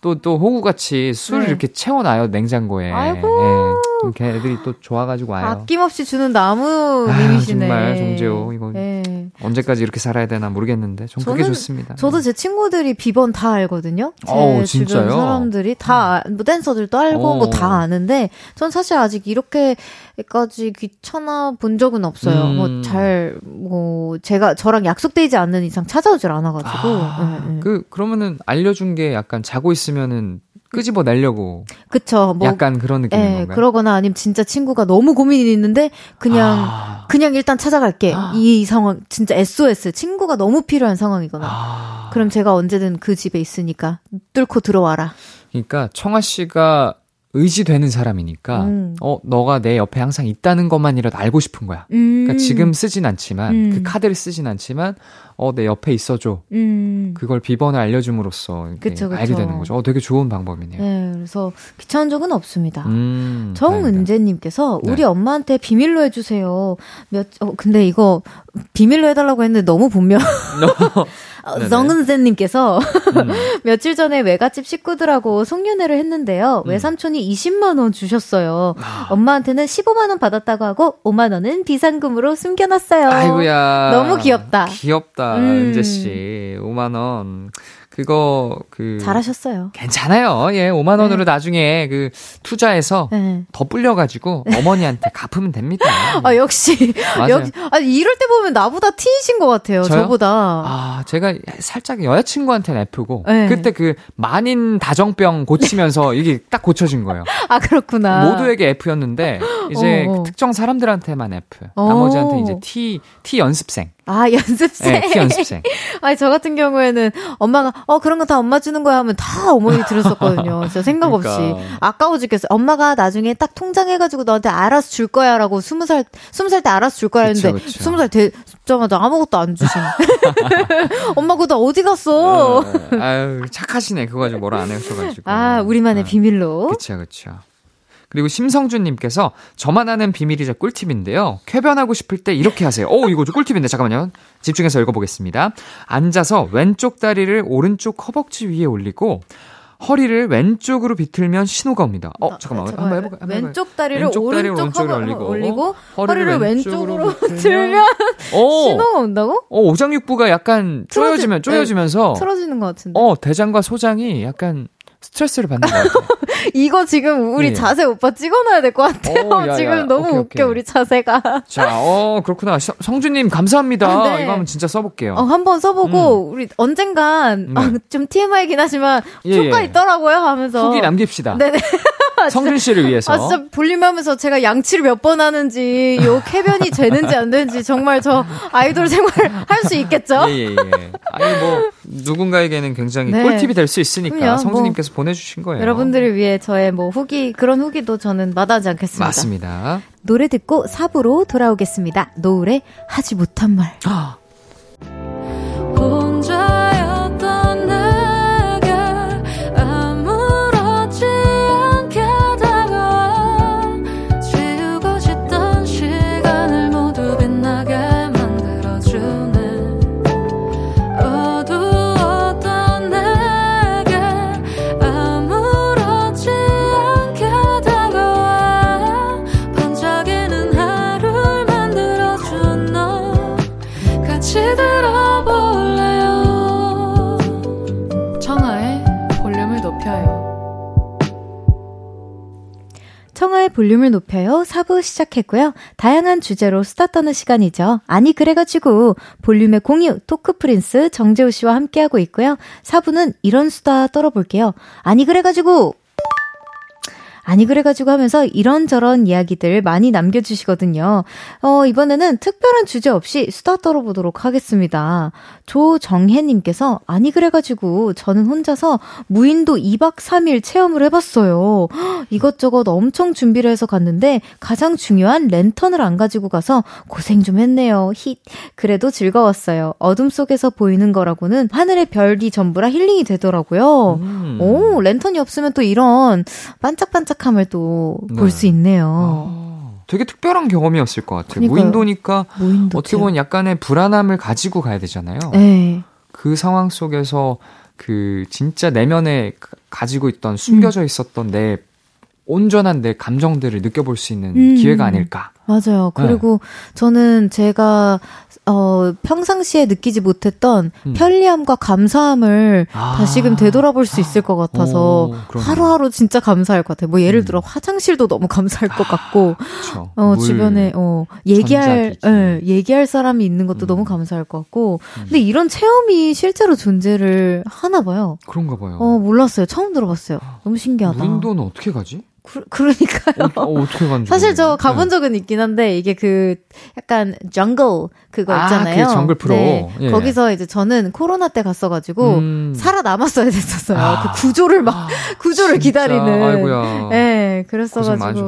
[SPEAKER 3] 또, 또 호구같이 술을 네. 이렇게 채워놔요, 냉장고에.
[SPEAKER 1] 아이고. 네.
[SPEAKER 3] 이렇게 애들이 또 좋아가지고 와요.
[SPEAKER 1] 아낌없이 주는 나무님이시네.
[SPEAKER 3] 정말 정재호 이거 네. 언제까지 이렇게 살아야 되나 모르겠는데 전 저는, 그게 좋습니다.
[SPEAKER 1] 저도 제 친구들이 비번 다 알거든요. 제 오, 주변 사람들이 다 뭐 댄서들도 알고 뭐 다 아는데 전 사실 아직 이렇게까지 귀찮아 본 적은 없어요. 음. 뭐잘뭐 뭐 제가 저랑 약속돼 있지 않는 이상 찾아오질 않아가지고. 아,
[SPEAKER 3] 네, 네. 그 그러면은 알려준 게 약간 자고 있으면은 끄집어 내려고.
[SPEAKER 1] 그쵸.
[SPEAKER 3] 뭐, 약간 그런 느낌인 예, 건가요?
[SPEAKER 1] 그러거나 아니면 진짜 친구가 너무 고민이 있는데 그냥 아. 그냥 일단 찾아갈게. 아. 이 상황 진짜 SOS 친구가 너무 필요한 상황이거나. 아. 그럼 제가 언제든 그 집에 있으니까 뚫고 들어와라.
[SPEAKER 3] 그러니까 청아 씨가 의지되는 사람이니까 음. 어 너가 내 옆에 항상 있다는 것만이라도 알고 싶은 거야. 음. 그러니까 지금 쓰진 않지만 음. 그 카드를 쓰진 않지만 어, 내 옆에 있어줘. 음. 그걸 비번을 알려줌으로써 그쵸, 그쵸. 알게 되는 거죠. 어, 되게 좋은 방법이네요.
[SPEAKER 1] 네, 그래서 귀찮은 적은 없습니다. 음, 정은재님께서 네. 우리 엄마한테 비밀로 해주세요. 몇, 어, 근데 이거 비밀로 해달라고 했는데 너무 분명. [LAUGHS] 정은재님께서 음. [LAUGHS] 며칠 전에 외갓집 식구들하고 송년회를 했는데요. 음. 외삼촌이 20만 원 주셨어요. 아. 엄마한테는 15만 원 받았다고 하고 5만 원은 비상금으로 숨겨놨어요.
[SPEAKER 3] 아이고야.
[SPEAKER 1] 너무 귀엽다.
[SPEAKER 3] 귀엽다, 음. 은재 씨. 5만 원. 그거 그
[SPEAKER 1] 잘하셨어요.
[SPEAKER 3] 괜찮아요. 예, 5만 원으로 네. 나중에 그 투자해서 네. 더 불려 가지고 어머니한테 갚으면 됩니다. [LAUGHS]
[SPEAKER 1] 아, 역시 역시 아 이럴 때 보면 나보다 티이신 것 같아요. 저요? 저보다.
[SPEAKER 3] 아, 제가 살짝 여자친구한테는 F고 네. 그때 그 만인 다정병 고치면서 [LAUGHS] 이게 딱 고쳐진 거예요.
[SPEAKER 1] 아, 그렇구나.
[SPEAKER 3] 모두에게 F였는데 이제 어, 어. 특정 사람들한테만 F. 나머지한테 이제 T T 연습생.
[SPEAKER 1] 아, [LAUGHS] 연습생?
[SPEAKER 3] 네, 키 연습생. [LAUGHS]
[SPEAKER 1] 아니, 저 같은 경우에는 엄마가, 어, 그런 거 다 엄마 주는 거야 하면 다 어머니 들었었거든요. [LAUGHS] 진짜 생각 그러니까. 없이. 아까워 죽겠어요. 엄마가 나중에 딱 통장해가지고 너한테 알아서 줄 거야 라고 스무 살, 스무 살 때 알아서 줄 거야 했는데, 스무 살 되자마자 아무것도 안 주신. 엄마 그거 다 어디 갔어?
[SPEAKER 3] 네, 아유, 착하시네. 그거 가지고 뭐라 안 하셔가지고.
[SPEAKER 1] 아, 우리만의 네. 비밀로.
[SPEAKER 3] 그쵸, 그쵸. 그리고 심성준님께서 저만 아는 비밀이자 꿀팁인데요. 쾌변하고 싶을 때 이렇게 하세요. 오, 이거 좀 꿀팁인데 잠깐만요. 집중해서 읽어보겠습니다. 앉아서 왼쪽 다리를 오른쪽 허벅지 위에 올리고 허리를 왼쪽으로 비틀면 신호가 옵니다. 어, 잠깐만. 아, 한번 해볼까 요?
[SPEAKER 1] 왼쪽 다리를 왼쪽 오른쪽 오른쪽 으로 올리고, 올리고 허리를, 왼쪽으로 들면 신호가 온다고?
[SPEAKER 3] 어, 오장육부가 약간 쪼여지면 쪼여지면서
[SPEAKER 1] 틀어지는 것 같은데.
[SPEAKER 3] 어, 대장과 소장이 약간 스트레스를 받는 것 같아요. [LAUGHS]
[SPEAKER 1] 이거 지금 우리 예. 자세 오빠 찍어놔야 될 것 같아요. 오, 야, 야. 지금 너무 오케이, 웃겨, 오케이. 우리 자세가.
[SPEAKER 3] 자, 어, 그렇구나. 성주님, 감사합니다. 아, 네. 이거 한번 진짜 써볼게요.
[SPEAKER 1] 어, 한번 써보고, 음. 우리 언젠간, 네. 아, 좀 TMI이긴 하지만, 예, 효과 예. 있더라고요 하면서.
[SPEAKER 3] 후기 남깁시다. 네네. [LAUGHS] 성준 씨를 위해서.
[SPEAKER 1] 아, 진짜 볼륨 하면서 제가 양치를 몇 번 하는지, 요 쾌변이 되는지 안 되는지, 정말 저 아이돌 생활 할 수 있겠죠?
[SPEAKER 3] 예, 예, 예. 아니, 뭐, 누군가에게는 굉장히 네. 꿀팁이 될 수 있으니까 뭐 성준님께서 뭐, 보내주신 거예요.
[SPEAKER 1] 여러분들을 위해 저의 뭐 후기, 그런 후기도 저는 마다하지 않겠습니다.
[SPEAKER 3] 맞습니다.
[SPEAKER 1] 노래 듣고 4부로 돌아오겠습니다. 노을에 하지 못한 말. 볼륨을 높여요. 4부 시작했고요. 다양한 주제로 수다 떠는 시간이죠. 아니, 그래가지고, 볼륨의 공유, 토크 프린스 정재우 씨와 함께하고 있고요. 4부는 이런 수다 떨어볼게요. 아니, 그래가지고, 아니 그래가지고 하면서 이런저런 이야기들 많이 남겨주시거든요. 어, 이번에는 특별한 주제 없이 수다 떨어보도록 하겠습니다. 조정혜님께서 아니 그래가지고 저는 혼자서 무인도 2박 3일 체험을 해봤어요. [GASPS] 이것저것 엄청 준비를 해서 갔는데 가장 중요한 랜턴을 안 가지고 가서 고생 좀 했네요. 힛. 그래도 즐거웠어요. 어둠 속에서 보이는 거라고는 하늘의 별이 전부라 힐링이 되더라고요. 음. 오, 랜턴이 없으면 또 이런 반짝반짝 따뜻함을 또 볼수 네. 있네요. 아,
[SPEAKER 3] 되게 특별한 경험이었을 것 같아요. 그러니까요. 무인도니까 무인도 어떻게 보면 약간의 불안함을 가지고 가야 되잖아요. 네. 그 상황 속에서 그 진짜 내면에 가지고 있던 숨겨져 음. 있었던 음. 내 온전한 내 감정들을 느껴볼 수 있는 음. 기회가 아닐까.
[SPEAKER 1] 맞아요. 그리고 네. 저는 제가 어, 평상시에 느끼지 못했던 음. 편리함과 감사함을 아. 다시금 되돌아볼 수 있을 것 같아서 오, 하루하루 진짜 감사할 것 같아요. 뭐 예를 음. 들어 화장실도 너무 감사할 것 같고 아, 어, 주변에 어, 얘기할 예, 얘기할 사람이 있는 것도 음. 너무 감사할 것 같고 음. 근데 이런 체험이 실제로 존재를 하나 봐요.
[SPEAKER 3] 그런가 봐요.
[SPEAKER 1] 어, 몰랐어요. 처음 들어봤어요. 너무 신기하다.
[SPEAKER 3] 무인도는 어떻게 가지?
[SPEAKER 1] 그, 그러니까요.
[SPEAKER 3] 어, 떻게 간지
[SPEAKER 1] 사실 저 가본 네. 적은 있긴 한데 이게 그 약간 정글 그거 아, 있잖아요.
[SPEAKER 3] 그 정글 프로. 네.
[SPEAKER 1] 예. 거기서 이제 저는 코로나 때 갔어가지고 음. 살아 남았어야 됐었어요. 아. 그 구조를 막 아, [LAUGHS] 구조를 진짜? 기다리는.
[SPEAKER 3] 아이고야.
[SPEAKER 1] 네, 그랬어가지고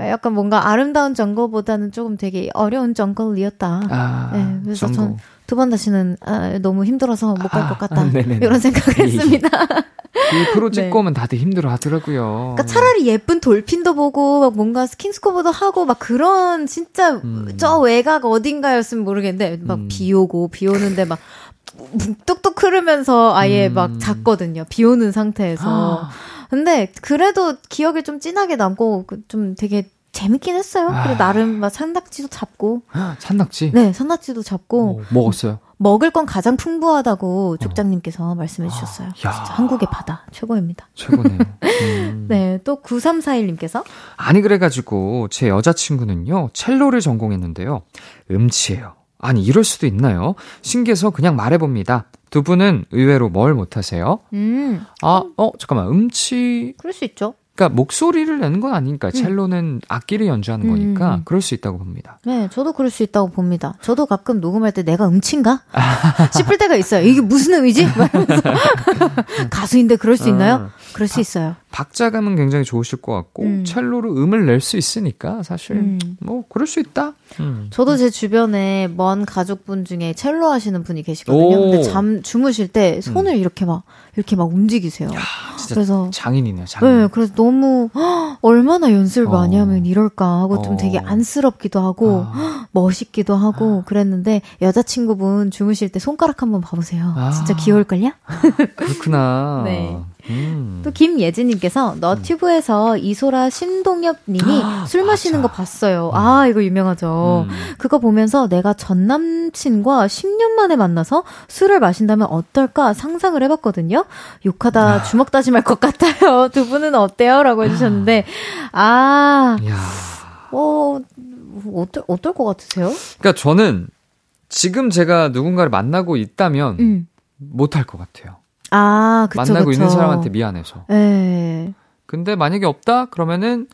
[SPEAKER 1] 약간 뭔가 아름다운 정글보다는 조금 되게 어려운 정글이었다. 아, 네, 그래서 전 두 번 다시는 아, 너무 힘들어서 못 갈것
[SPEAKER 3] 아,
[SPEAKER 1] 같다.
[SPEAKER 3] 아.
[SPEAKER 1] 이런 생각을. 했습니다. [LAUGHS]
[SPEAKER 3] 그 프로 찍고
[SPEAKER 1] 네.
[SPEAKER 3] 오면 다들 힘들어 하더라고요.
[SPEAKER 1] 그러니까 차라리 예쁜 dolphin도 보고 막 뭔가 스킨스쿠버도 하고 막 그런 진짜
[SPEAKER 3] 음.
[SPEAKER 1] 저 외곽 어딘가였으면 모르겠는데 막
[SPEAKER 3] 음.
[SPEAKER 1] 비 오고 비 오는데 막 뚝뚝 흐르면서 아예
[SPEAKER 3] 음.
[SPEAKER 1] 막 잤거든요. 비 오는 상태에서.
[SPEAKER 3] 아.
[SPEAKER 1] 근데 그래도 기억에 좀 진하게 남고 그좀 되게 재밌긴 했어요.
[SPEAKER 3] 아.
[SPEAKER 1] 그리고 나름 막 산낙지도 잡고 [GASPS]
[SPEAKER 3] 산낙지?
[SPEAKER 1] 네 산낙지도 잡고
[SPEAKER 3] 어, 먹었어요.
[SPEAKER 1] 먹을 건 가장 풍부하다고 족장님께서 말씀해 주셨어요.
[SPEAKER 3] 야.
[SPEAKER 1] 진짜 한국의 바다 최고입니다.
[SPEAKER 3] 최고네요. [LAUGHS] 음.
[SPEAKER 1] 네, 또 9341님께서
[SPEAKER 3] 아니 그래가지고 제 여자친구는요 첼로를 전공했는데요 음치예요. 아니 이럴 수도 있나요? 신기해서 그냥 말해봅니다. 두 분은 의외로 뭘 못하세요?
[SPEAKER 1] 음,
[SPEAKER 3] 아, 어 잠깐만 음치
[SPEAKER 1] 그럴 수 있죠.
[SPEAKER 3] 그러니까 목소리를 내는 건 아니니까 첼로는 악기를 연주하는
[SPEAKER 1] 음,
[SPEAKER 3] 거니까
[SPEAKER 1] 음.
[SPEAKER 3] 그럴 수 있다고 봅니다.
[SPEAKER 1] 네, 저도 그럴 수 있다고 봅니다. 저도 가끔 녹음할 때 내가 음치인가? [LAUGHS] 싶을 때가 있어요. 이게 무슨 음이지? [LAUGHS] 이러면서. [LAUGHS] 가수인데 그럴 수 있나요?
[SPEAKER 3] 아,
[SPEAKER 1] 그럴 수 있어요.
[SPEAKER 3] 박자감은 굉장히 좋으실 것 같고
[SPEAKER 1] 음.
[SPEAKER 3] 첼로로 음을 낼 수 있으니까 사실
[SPEAKER 1] 음.
[SPEAKER 3] 뭐 그럴 수 있다. 음.
[SPEAKER 1] 저도 제 주변에 먼 가족분 중에 첼로 하시는 분이 계시거든요.
[SPEAKER 3] 오.
[SPEAKER 1] 근데 잠 주무실 때 손을 이렇게 막 이렇게 막 움직이세요.
[SPEAKER 3] 진짜
[SPEAKER 1] 그래서
[SPEAKER 3] 장인이네요. 장인.
[SPEAKER 1] 네, 그래서 너무 헉, 얼마나 연습을 많이
[SPEAKER 3] 어.
[SPEAKER 1] 하면 이럴까 하고 좀
[SPEAKER 3] 어.
[SPEAKER 1] 되게 안쓰럽기도 하고
[SPEAKER 3] 아.
[SPEAKER 1] 멋있기도 하고 그랬는데 여자친구분 주무실 때 손가락 한번 봐보세요.
[SPEAKER 3] 아.
[SPEAKER 1] 진짜 귀여울걸요?
[SPEAKER 3] 그렇구나. [LAUGHS]
[SPEAKER 1] 네.
[SPEAKER 3] 음.
[SPEAKER 1] 또 김예진님께서 너튜브에서 이소라 신동엽님이 술 마시는 거 봤어요. 아 이거 유명하죠.
[SPEAKER 3] 음.
[SPEAKER 1] 그거 보면서 내가 전 남친과 10년 만에 만나서 술을 마신다면 어떨까 상상을 해봤거든요. 욕하다 주먹 다짐할 것 같아요. [LAUGHS] 두 분은 어때요?라고 해주셨는데 아,
[SPEAKER 3] 야.
[SPEAKER 1] 어 어떨 어떨 것 같으세요?
[SPEAKER 3] 그러니까 저는 지금 제가 누군가를 만나고 있다면
[SPEAKER 1] 음.
[SPEAKER 3] 못할 것 같아요.
[SPEAKER 1] 아 그쵸
[SPEAKER 3] 만나고
[SPEAKER 1] 그쵸.
[SPEAKER 3] 있는 사람한테 미안해서.
[SPEAKER 1] 예.
[SPEAKER 3] 근데 만약에 없다 그러면은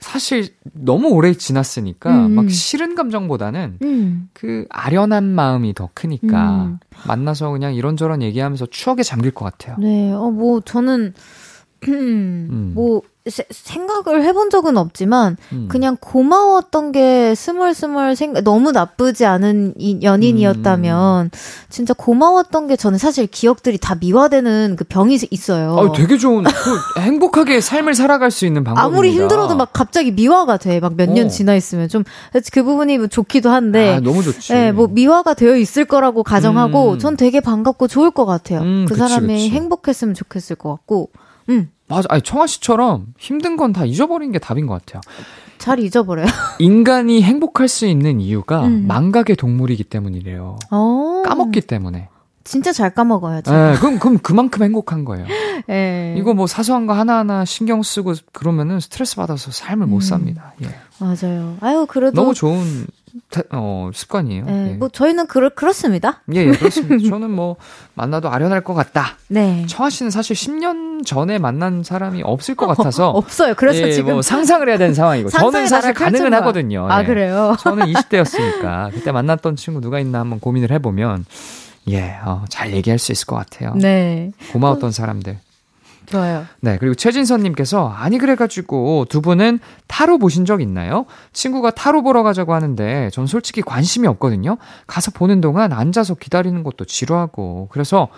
[SPEAKER 3] 사실 너무 오래 지났으니까
[SPEAKER 1] 음.
[SPEAKER 3] 막 싫은 감정보다는
[SPEAKER 1] 음.
[SPEAKER 3] 그 아련한 마음이 더 크니까
[SPEAKER 1] 음.
[SPEAKER 3] 만나서 그냥 이런저런 얘기하면서 추억에 잠길 것 같아요.
[SPEAKER 1] 네, 어, 뭐, 저는, [CLEARS THROAT]
[SPEAKER 3] 음.
[SPEAKER 1] 뭐, 세- 생각을 해본 적은 없지만,
[SPEAKER 3] 음.
[SPEAKER 1] 그냥 고마웠던 게 스멀스멀 생각, 너무 나쁘지 않은 이 연인이었다면, 진짜 고마웠던 게 저는 사실 기억들이 다 미화되는 그 병이 있어요.
[SPEAKER 3] 아, 되게 좋은 그 행복하게 삶을 살아갈 수 있는 방법입니다.
[SPEAKER 1] 아무리 힘들어도 막 갑자기 미화가 돼. 막 몇년
[SPEAKER 3] 어.
[SPEAKER 1] 지나 있으면. 좀, 그 부분이 뭐 좋기도 한데.
[SPEAKER 3] 아, 너무 좋지.
[SPEAKER 1] 네, 뭐 미화가 되어 있을 거라고 가정하고
[SPEAKER 3] 음.
[SPEAKER 1] 전 되게 반갑고 좋을 것 같아요.
[SPEAKER 3] 음,
[SPEAKER 1] 그
[SPEAKER 3] 그치,
[SPEAKER 1] 사람이
[SPEAKER 3] 그치.
[SPEAKER 1] 행복했으면 좋겠을 것 같고, 음,
[SPEAKER 3] 맞아. 아니, 청아 씨처럼 힘든 건 다 잊어버리는 게 답인 것 같아요.
[SPEAKER 1] 잘 잊어버려요. [LAUGHS]
[SPEAKER 3] 인간이 행복할 수 있는 이유가
[SPEAKER 1] 음.
[SPEAKER 3] 망각의 동물이기 때문이래요.
[SPEAKER 1] 어,
[SPEAKER 3] 까먹기 때문에.
[SPEAKER 1] 진짜 잘 까먹어야죠.
[SPEAKER 3] 예, 그럼, 그럼 그만큼 행복한 거예요. [LAUGHS]
[SPEAKER 1] 예.
[SPEAKER 3] 이거 뭐 사소한 거 하나하나 신경 쓰고 그러면은 스트레스 받아서 삶을 못
[SPEAKER 1] 음.
[SPEAKER 3] 삽니다. 예.
[SPEAKER 1] 맞아요. 아유, 그래도.
[SPEAKER 3] 너무 좋은 태- 어, 습관이에요.
[SPEAKER 1] 예,
[SPEAKER 3] 예.
[SPEAKER 1] 뭐, 저희는 그렇, 그렇습니다.
[SPEAKER 3] 예, 예, 그렇습니다. 저는 뭐 만나도 아련할 것 같다. [LAUGHS]
[SPEAKER 1] 네.
[SPEAKER 3] 청아 씨는 사실 10년 전에 만난 사람이 없을 것 같아서 [LAUGHS]
[SPEAKER 1] 없어요. 그래서
[SPEAKER 3] 예,
[SPEAKER 1] 지금.
[SPEAKER 3] 뭐 상상을 해야 되는 상황이고 저는 사실 가능은
[SPEAKER 1] 거야.
[SPEAKER 3] 하거든요.
[SPEAKER 1] 아,
[SPEAKER 3] 예.
[SPEAKER 1] 그래요? [LAUGHS]
[SPEAKER 3] 저는 20대였으니까 그때 만났던 친구 누가 있나 한번 고민을 해보면 예, 어, 잘 얘기할 수 있을 것 같아요.
[SPEAKER 1] 네.
[SPEAKER 3] 고마웠던 사람들.
[SPEAKER 1] 좋아요.
[SPEAKER 3] 네, 그리고 최진선님께서 아니 그래가지고 두 분은 타로 보신 적 있나요? 친구가 타로 보러 가자고 하는데 전 솔직히 관심이 없거든요. 가서 보는 동안 앉아서 기다리는 것도 지루하고 그래서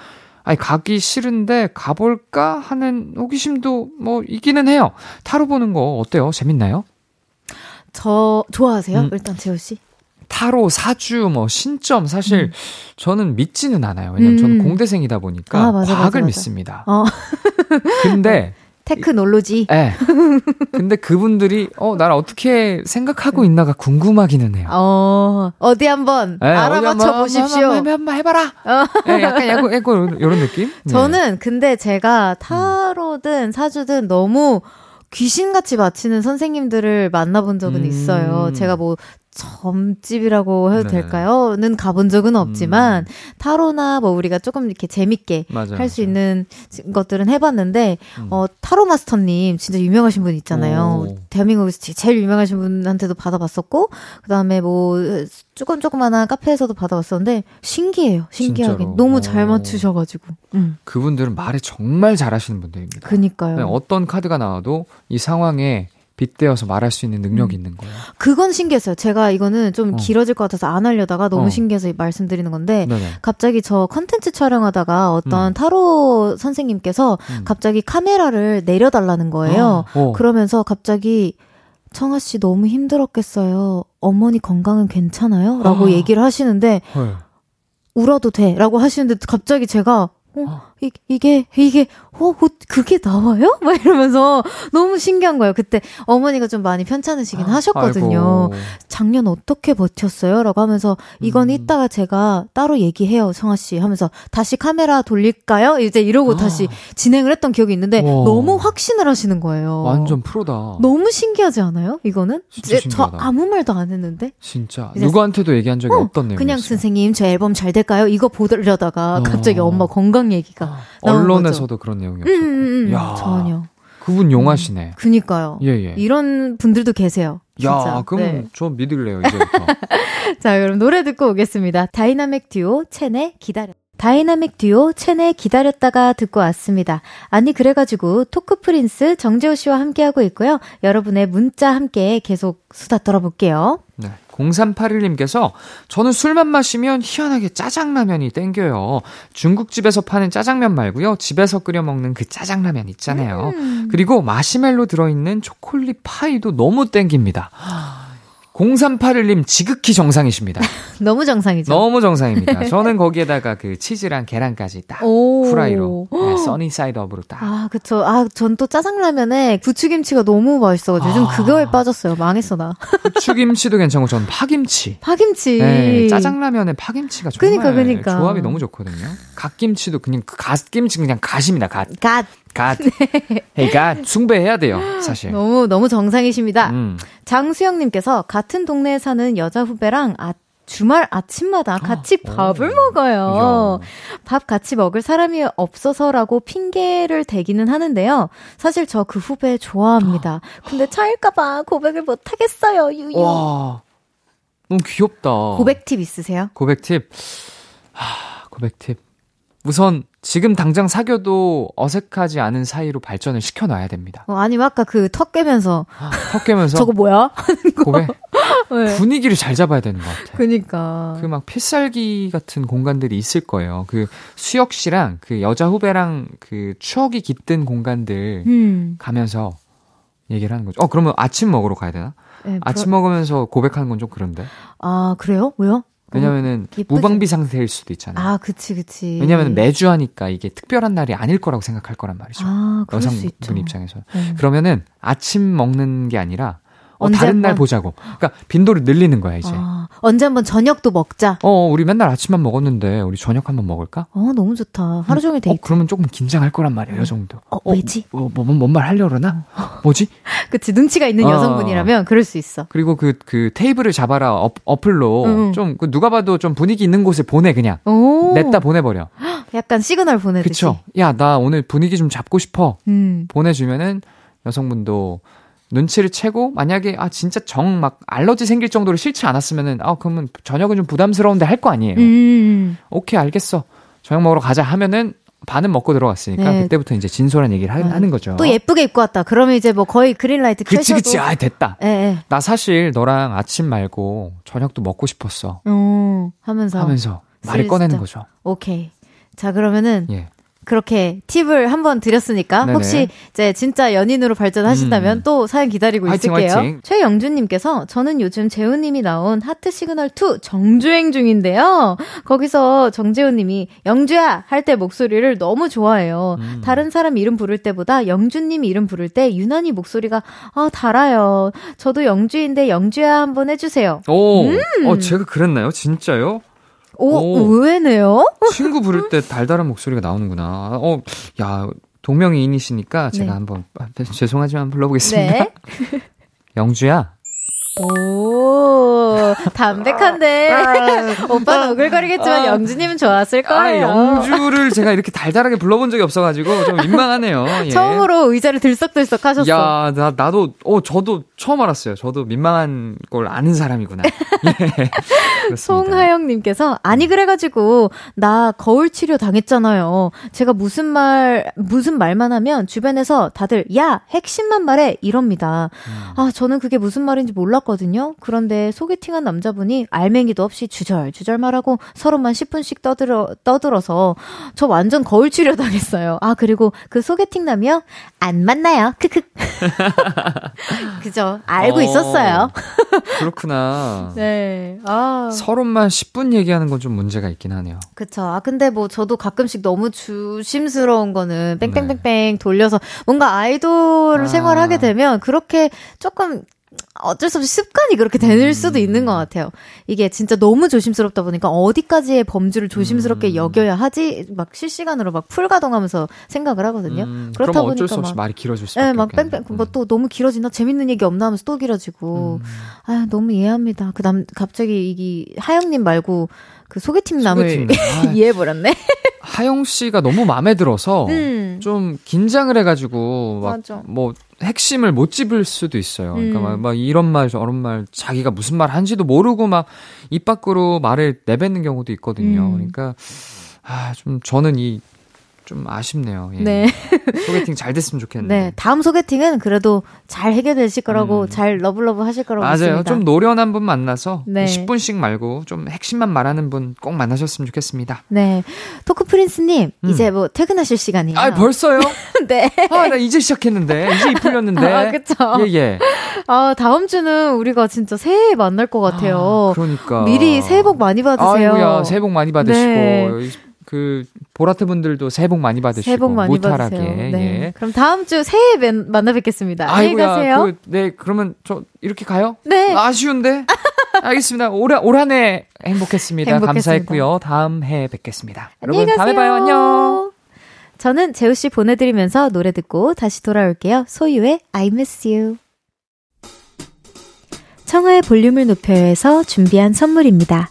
[SPEAKER 3] 아니 가기 싫은데 가볼까 하는 호기심도 뭐 있기는 해요. 타로 보는 거 어때요? 재밌나요?
[SPEAKER 1] 저, 좋아하세요?
[SPEAKER 3] 음.
[SPEAKER 1] 일단 재호 씨?
[SPEAKER 3] 타로, 사주, 뭐 신점 사실 저는 믿지는 않아요. 왜냐면
[SPEAKER 1] 음.
[SPEAKER 3] 저는 공대생이다 보니까
[SPEAKER 1] 아, 맞아,
[SPEAKER 3] 과학을
[SPEAKER 1] 맞아, 맞아.
[SPEAKER 3] 믿습니다.
[SPEAKER 1] 어,
[SPEAKER 3] 근데 [LAUGHS]
[SPEAKER 1] 테크놀로지.
[SPEAKER 3] 예. 근데 그분들이 어 나를 어떻게 생각하고 있나가 궁금하기는 해요.
[SPEAKER 1] 어, 어디 한번
[SPEAKER 3] 예,
[SPEAKER 1] 알아맞혀 보십시오. 어.
[SPEAKER 3] 한번, 한번 해봐라. 예, 약간 야구, 야구 이런 느낌. 네.
[SPEAKER 1] 저는 근데 제가 타로든 사주든 너무 귀신같이 마치는 선생님들을 만나본 적은
[SPEAKER 3] 음.
[SPEAKER 1] 있어요. 제가 뭐 점집이라고 해도
[SPEAKER 3] 네네.
[SPEAKER 1] 될까요?는 가본 적은 없지만 타로나 뭐 우리가 조금 이렇게 재밌게
[SPEAKER 3] 음.
[SPEAKER 1] 할 수. 있는 것들은 해봤는데
[SPEAKER 3] 음.
[SPEAKER 1] 어 타로 마스터님 진짜 유명하신 분 있잖아요.
[SPEAKER 3] 오.
[SPEAKER 1] 대한민국에서 제- 제일 유명하신 분한테도 받아봤었고 그다음에 뭐 조금 조그만한 카페에서도 받아봤었는데 신기해요. 신기하게
[SPEAKER 3] 진짜로.
[SPEAKER 1] 너무 잘
[SPEAKER 3] 오.
[SPEAKER 1] 맞추셔가지고. 음,
[SPEAKER 3] 그분들은 말을 정말 잘하시는 분들입니다.
[SPEAKER 1] 그니까요.
[SPEAKER 3] 네, 어떤 카드가 나와도 이 상황에 빗대어서 말할 수 있는 능력이 음. 있는 거예요.
[SPEAKER 1] 그건 신기했어요. 제가 이거는 좀 어. 길어질 것 같아서 안 하려다가 너무 어. 신기해서 말씀드리는 건데 네네. 갑자기 저 컨텐츠 촬영하다가 어떤 음. 타로 선생님께서 음. 갑자기 카메라를 내려달라는 거예요. 어. 어. 그러면서 갑자기 청아 씨 너무 힘들었겠어요. 어머니 건강은 괜찮아요? 라고 아. 얘기를 하시는데 헐. 울어도 돼. 라고 하시는데 갑자기 제가 어, 어. 이, 이게, 이게, 어, 그게 나와요? [LAUGHS] 막 이러면서 너무 신기한 거예요. 그때 어머니가 좀 많이 편찮으시긴 아, 하셨거든요. 아이고. 작년 어떻게 버텼어요? 라고 하면서 이건 음. 이따가 제가 따로 얘기해요, 성아 씨. 하면서 다시 카메라 돌릴까요? 이제 이러고 아. 다시 진행을 했던 기억이 있는데 와. 너무 확신을 하시는 거예요.
[SPEAKER 3] 완전 프로다.
[SPEAKER 1] 너무 신기하지 않아요? 이거는? 진짜 저 아무 말도 안 했는데.
[SPEAKER 3] 진짜. 누구한테도 얘기한 적이 어, 없던 내용.
[SPEAKER 1] 그냥 선생님, 저 앨범 잘 될까요? 이거 보려다가 어. 갑자기 엄마 건강 얘기가
[SPEAKER 3] 언론에서도 그런 내용이었어. 음, 음,
[SPEAKER 1] 음, 야 전혀.
[SPEAKER 3] 그분 용하시네. 음,
[SPEAKER 1] 그니까요. 예, 예. 이런 분들도 계세요. 진짜.
[SPEAKER 3] 야, 그럼 네. 저 믿을래요, 이제부터. [LAUGHS]
[SPEAKER 1] 자, 그럼 노래 듣고 오겠습니다. 다이나믹 듀오 첸의 기다려. 다이나믹 듀오 첸의 기다렸다가 듣고 왔습니다. 아니 그래가지고 Talk Prince 정재호 씨와 함께하고 있고요. 여러분의 문자 함께 계속 수다 떨어볼게요.
[SPEAKER 3] 네. 0381님께서 저는 술만 마시면 희한하게 짜장라면이 땡겨요. 중국집에서 파는 짜장면 말고요. 집에서 끓여 먹는 그 짜장라면 있잖아요. 음. 그리고 마시멜로 들어있는 초콜릿 파이도 너무 땡깁니다. 0381님 지극히 정상이십니다. [LAUGHS]
[SPEAKER 1] 너무 정상이죠.
[SPEAKER 3] 너무 정상입니다. [LAUGHS] 저는 거기에다가 그 치즈랑 계란까지 딱 후라이로 네, [GASPS] sunny-side up으로 딱.
[SPEAKER 1] 아, 그쵸. 아, 전 또 짜장라면에 부추김치가 너무 맛있어가지고 요즘 아. 그거에 빠졌어요. 망했어 나. [LAUGHS]
[SPEAKER 3] 부추김치도 괜찮고 저는 파김치.
[SPEAKER 1] 파김치.
[SPEAKER 3] 네, 짜장라면에 파김치가 정말 그러니까, 그러니까. 조합이 너무 좋거든요. 갓김치도 그냥 그 갓김치 그냥 god입니다.
[SPEAKER 1] god.
[SPEAKER 3] god. god. [LAUGHS] hey god. 숭배해야 돼요, 사실.
[SPEAKER 1] 너무, 너무 정상이십니다. 음. 장수영님께서 같은 동네에 사는 여자 후배랑 아, 주말 아침마다 같이 아, 밥을 오. 먹어요. 야. 밥 같이 먹을 사람이 없어서라고 핑계를 대기는 하는데요. 사실 저 그 후배 좋아합니다. 근데 차일까봐 고백을 못하겠어요. 유유.
[SPEAKER 3] 와, 너무 귀엽다.
[SPEAKER 1] 고백 팁 있으세요?
[SPEAKER 3] 고백 팁. 하, 고백 팁. 우선 지금 당장 사귀어도 어색하지 않은 사이로 발전을 시켜놔야 됩니다.
[SPEAKER 1] 어, 아니면 아까 그 턱 깨면서 [GASPS]
[SPEAKER 3] 턱 깨면서
[SPEAKER 1] 저거 뭐야?
[SPEAKER 3] 고백 네. [LAUGHS] 분위기를 잘 잡아야 되는 것 같아요.
[SPEAKER 1] 그니까
[SPEAKER 3] 그 막 필살기 같은 공간들이 있을 거예요. 그 수혁 씨랑 그 여자 후배랑 그 추억이 깃든 공간들 음. 가면서 얘기를 하는 거죠. 어 그러면 아침 먹으러 가야 되나? 네, 아침 먹으면서 고백하는 건 좀 그런데.
[SPEAKER 1] 아 그래요? 왜요?
[SPEAKER 3] 왜냐면은 음, 무방비 상태일 수도 있잖아요.
[SPEAKER 1] 아, 그치, 그치.
[SPEAKER 3] 왜냐면 매주 하니까 이게 특별한 날이 아닐 거라고 생각할 거란 말이죠.
[SPEAKER 1] 아, 여성분
[SPEAKER 3] 입장에서. 음. 그러면은 아침 먹는 게 아니라 어, 다른 날 보자고. 그러니까 빈도를 늘리는 거야 이제. 아,
[SPEAKER 1] 언제 한번 저녁도 먹자.
[SPEAKER 3] 어, 우리 맨날 아침만 먹었는데 우리 저녁 한번 먹을까?
[SPEAKER 1] 어, 너무 좋다. 하루 종일 데이트.
[SPEAKER 3] 어, 그러면 조금 긴장할 거란 말이에요, 여 정도.
[SPEAKER 1] 어, 어 왜지?
[SPEAKER 3] 어, 뭐, 뭐, 뭔말 하려 그러나? 뭐지? [LAUGHS]
[SPEAKER 1] 그치, 눈치가 있는 어, 여성분이라면 그럴 수 있어.
[SPEAKER 3] 그리고 그, 그 테이블을 잡아라 어, 어플로 음. 좀, 그 누가 봐도 좀 분위기 있는 곳에 보내, 그냥. 오. 냈다 보내버려. [GASPS]
[SPEAKER 1] 약간 시그널 보내듯이.
[SPEAKER 3] 그쵸. 야, 나 오늘 분위기 좀 잡고 싶어. 음. 보내주면은 여성분도 눈치를 채고 만약에 아 진짜 정 막 알러지 생길 정도로 싫지 않았으면은 아 그러면 저녁은 좀 부담스러운데 할 거 아니에요. 음. 오케이 알겠어. 저녁 먹으러 가자 하면은 반은 먹고 들어갔으니까 네. 그때부터 이제 진솔한 얘기를 하, 아, 는 거죠.
[SPEAKER 1] 또 예쁘게 입고 왔다. 그러면 이제 뭐 거의 green light 켜셔도.
[SPEAKER 3] 그치 그치. 아 됐다. 네, 네. 나 사실 너랑 아침 말고 저녁도 먹고 싶었어.
[SPEAKER 1] 음, 하면서
[SPEAKER 3] 하면서 말을 꺼내는 거죠.
[SPEAKER 1] 오케이. 자 그러면은 예. 그렇게 팁을 한번 드렸으니까 네네. 혹시 이제 진짜 연인으로 발전하신다면 음. 또 사연 기다리고 화이팅, 있을게요. 화이팅. 최영준님께서 저는 요즘 재훈님이 나온 하트 시그널 2 정주행 중인데요. 거기서 정재훈님이 영주야 할 때 목소리를 너무 좋아해요. 음. 다른 사람 이름 부를 때보다 영준님 이름 부를 때 유난히 목소리가 아 달아요. 저도 영주인데 영주야 한번 해주세요.
[SPEAKER 3] 오, 음. 어 제가 그랬나요? 진짜요?
[SPEAKER 1] 오, 오, 의외네요?
[SPEAKER 3] 친구 부를 때 달달한 목소리가 나오는구나. 어, 야, 동명이인이시니까 제가 네. 한번, 아, 죄송하지만 불러보겠습니다. 네. [LAUGHS] 영주야.
[SPEAKER 1] 오, 담백한데. 오빠는 오글거리겠지만 아, 영주님은 좋았을 거예요.
[SPEAKER 3] 아, 영주를 제가 이렇게 달달하게 불러본 적이 없어가지고 좀 민망하네요. [LAUGHS] 예.
[SPEAKER 1] 처음으로 의자를 들썩들썩 하셨어.
[SPEAKER 3] 야, 나, 나도, 어, 저도 처음 알았어요. 저도 민망한 걸 아는 사람이구나. [LAUGHS] 예.
[SPEAKER 1] 송하영님께서, 아니, 그래가지고, 나 거울 치료 당했잖아요. 제가 무슨 말, 무슨 말만 하면 주변에서 다들, 야, 핵심만 말해. 이럽니다. 음. 아, 저는 그게 무슨 말인지 몰랐거든요. 그런데 소개팅한 남자분이 알맹이도 없이 주절주절 말하고 서로만 10분씩 떠들어, 떠들어서 저 완전 거울 치료 당했어요. 아, 그리고 그 소개팅 남이요? 안 만나요. 크크. [LAUGHS] 그죠. 알고 어, 있었어요.
[SPEAKER 3] 그렇구나. [LAUGHS]
[SPEAKER 1] 네. 아.
[SPEAKER 3] 서로만 10분 얘기하는 건 좀 문제가 있긴 하네요.
[SPEAKER 1] 그쵸. 아, 근데 뭐 저도 가끔씩 너무 조심스러운 거는 뺑뺑뺑뺑 네. 돌려서 뭔가 아이돌 아. 생활하게 되면 그렇게 조금 어쩔 수 없이 습관이 그렇게 될 음. 수도 있는 것 같아요. 이게 진짜 너무 조심스럽다 보니까 어디까지의 범주를 조심스럽게 음. 여겨야 하지 막 실시간으로 막 풀가동하면서 생각을 하거든요. 음.
[SPEAKER 3] 그렇다 보니까 어쩔 수 없이 막, 말이 길어질 수밖에 네, 막
[SPEAKER 1] 뺑뺑 뭐또 음. 너무 길어지나 재밌는 얘기 없나 하면서 또 길어지고 음. 아 너무 이해합니다. 그다음 갑자기 이 하영님 말고 그 소개팅 남을 [LAUGHS] 아, 이해해버렸네.
[SPEAKER 3] 하영 씨가 너무 마음에 들어서 음. 좀 긴장을 해가지고 막 뭐 핵심을 못 집을 수도 있어요. 그러니까 음. 막, 막 이런 말 저런 말 자기가 무슨 말 한지도 모르고 막 입 밖으로 말을 내뱉는 경우도 있거든요. 음. 그러니까 아 좀 저는 이 좀 아쉽네요. 예. 네. [LAUGHS] 소개팅 잘 됐으면 좋겠는데. 네.
[SPEAKER 1] 다음 소개팅은 그래도 잘 해결되실 거라고 음. 잘 love love 하실 거라고
[SPEAKER 3] 맞아요.
[SPEAKER 1] 믿습니다.
[SPEAKER 3] 좀 노련한 분 만나서 네. 10분씩 말고 좀 핵심만 말하는 분 꼭 만나셨으면 좋겠습니다.
[SPEAKER 1] 네. 토크 프린스님 음. 이제 뭐 퇴근하실 시간이에요.
[SPEAKER 3] 아 벌써요? [LAUGHS]
[SPEAKER 1] 네.
[SPEAKER 3] 아나 이제 시작했는데 이제 이 풀렸는데.
[SPEAKER 1] 아 그쵸.
[SPEAKER 3] 예 예.
[SPEAKER 1] 아 다음 주는 우리가 진짜 새해 만날 것 같아요.
[SPEAKER 3] 아, 그러니까.
[SPEAKER 1] 미리 새해 복 많이 받으세요.
[SPEAKER 3] 아이고야 새해 복 많이 받으시고. 네. 그 보라트 분들도 새해 복 많이 받으시고 새해 복 많이 무탈하게. 받으세요. 네.
[SPEAKER 1] 예. 그럼 다음 주 새해에 ven, 만나 뵙겠습니다. 안녕히 가세요.
[SPEAKER 3] 그, 네, 그러면 저 이렇게 가요?
[SPEAKER 1] 네.
[SPEAKER 3] 아쉬운데. [LAUGHS] 알겠습니다. 올, 올 한해 행복했습니다. 행복했습니다. 감사했고요. 다음 해 뵙겠습니다. 여러분 가세요. 다음에 봐요. 안녕.
[SPEAKER 1] 저는 재우 씨 보내드리면서 노래 듣고 다시 돌아올게요. 소유의 I Miss You. 청하의 볼륨을 높여서 준비한 선물입니다.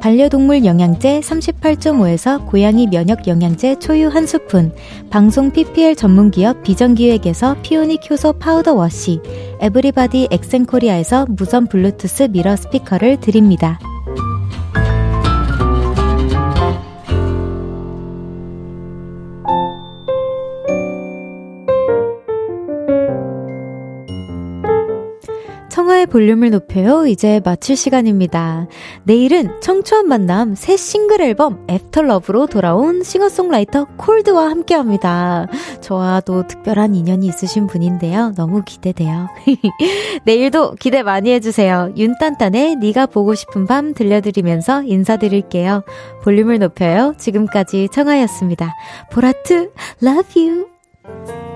[SPEAKER 1] 반려동물 영양제 38.5에서 고양이 면역 영양제 초유 한 스푼, 방송 PPL 전문기업 비전기획에서 피오닉 효소 파우더 워시, 에브리바디 엑센코리아에서 무선 블루투스 미러 스피커를 드립니다. 청하의 볼륨을 높여요. 이제 마칠 시간입니다. 내일은 청초한 만남 새 싱글 앨범 After Love로 돌아온 싱어송라이터 콜드와 함께 합니다. 저와 도 특별한 인연이 있으신 분인데요. 너무 기대돼요. [LAUGHS] 내일도 기대 많이 해주세요. 윤딴딴의 네가 보고 싶은 밤 들려드리면서 인사드릴게요. 볼륨을 높여요. 지금까지 청하였습니다. 보라트, love you.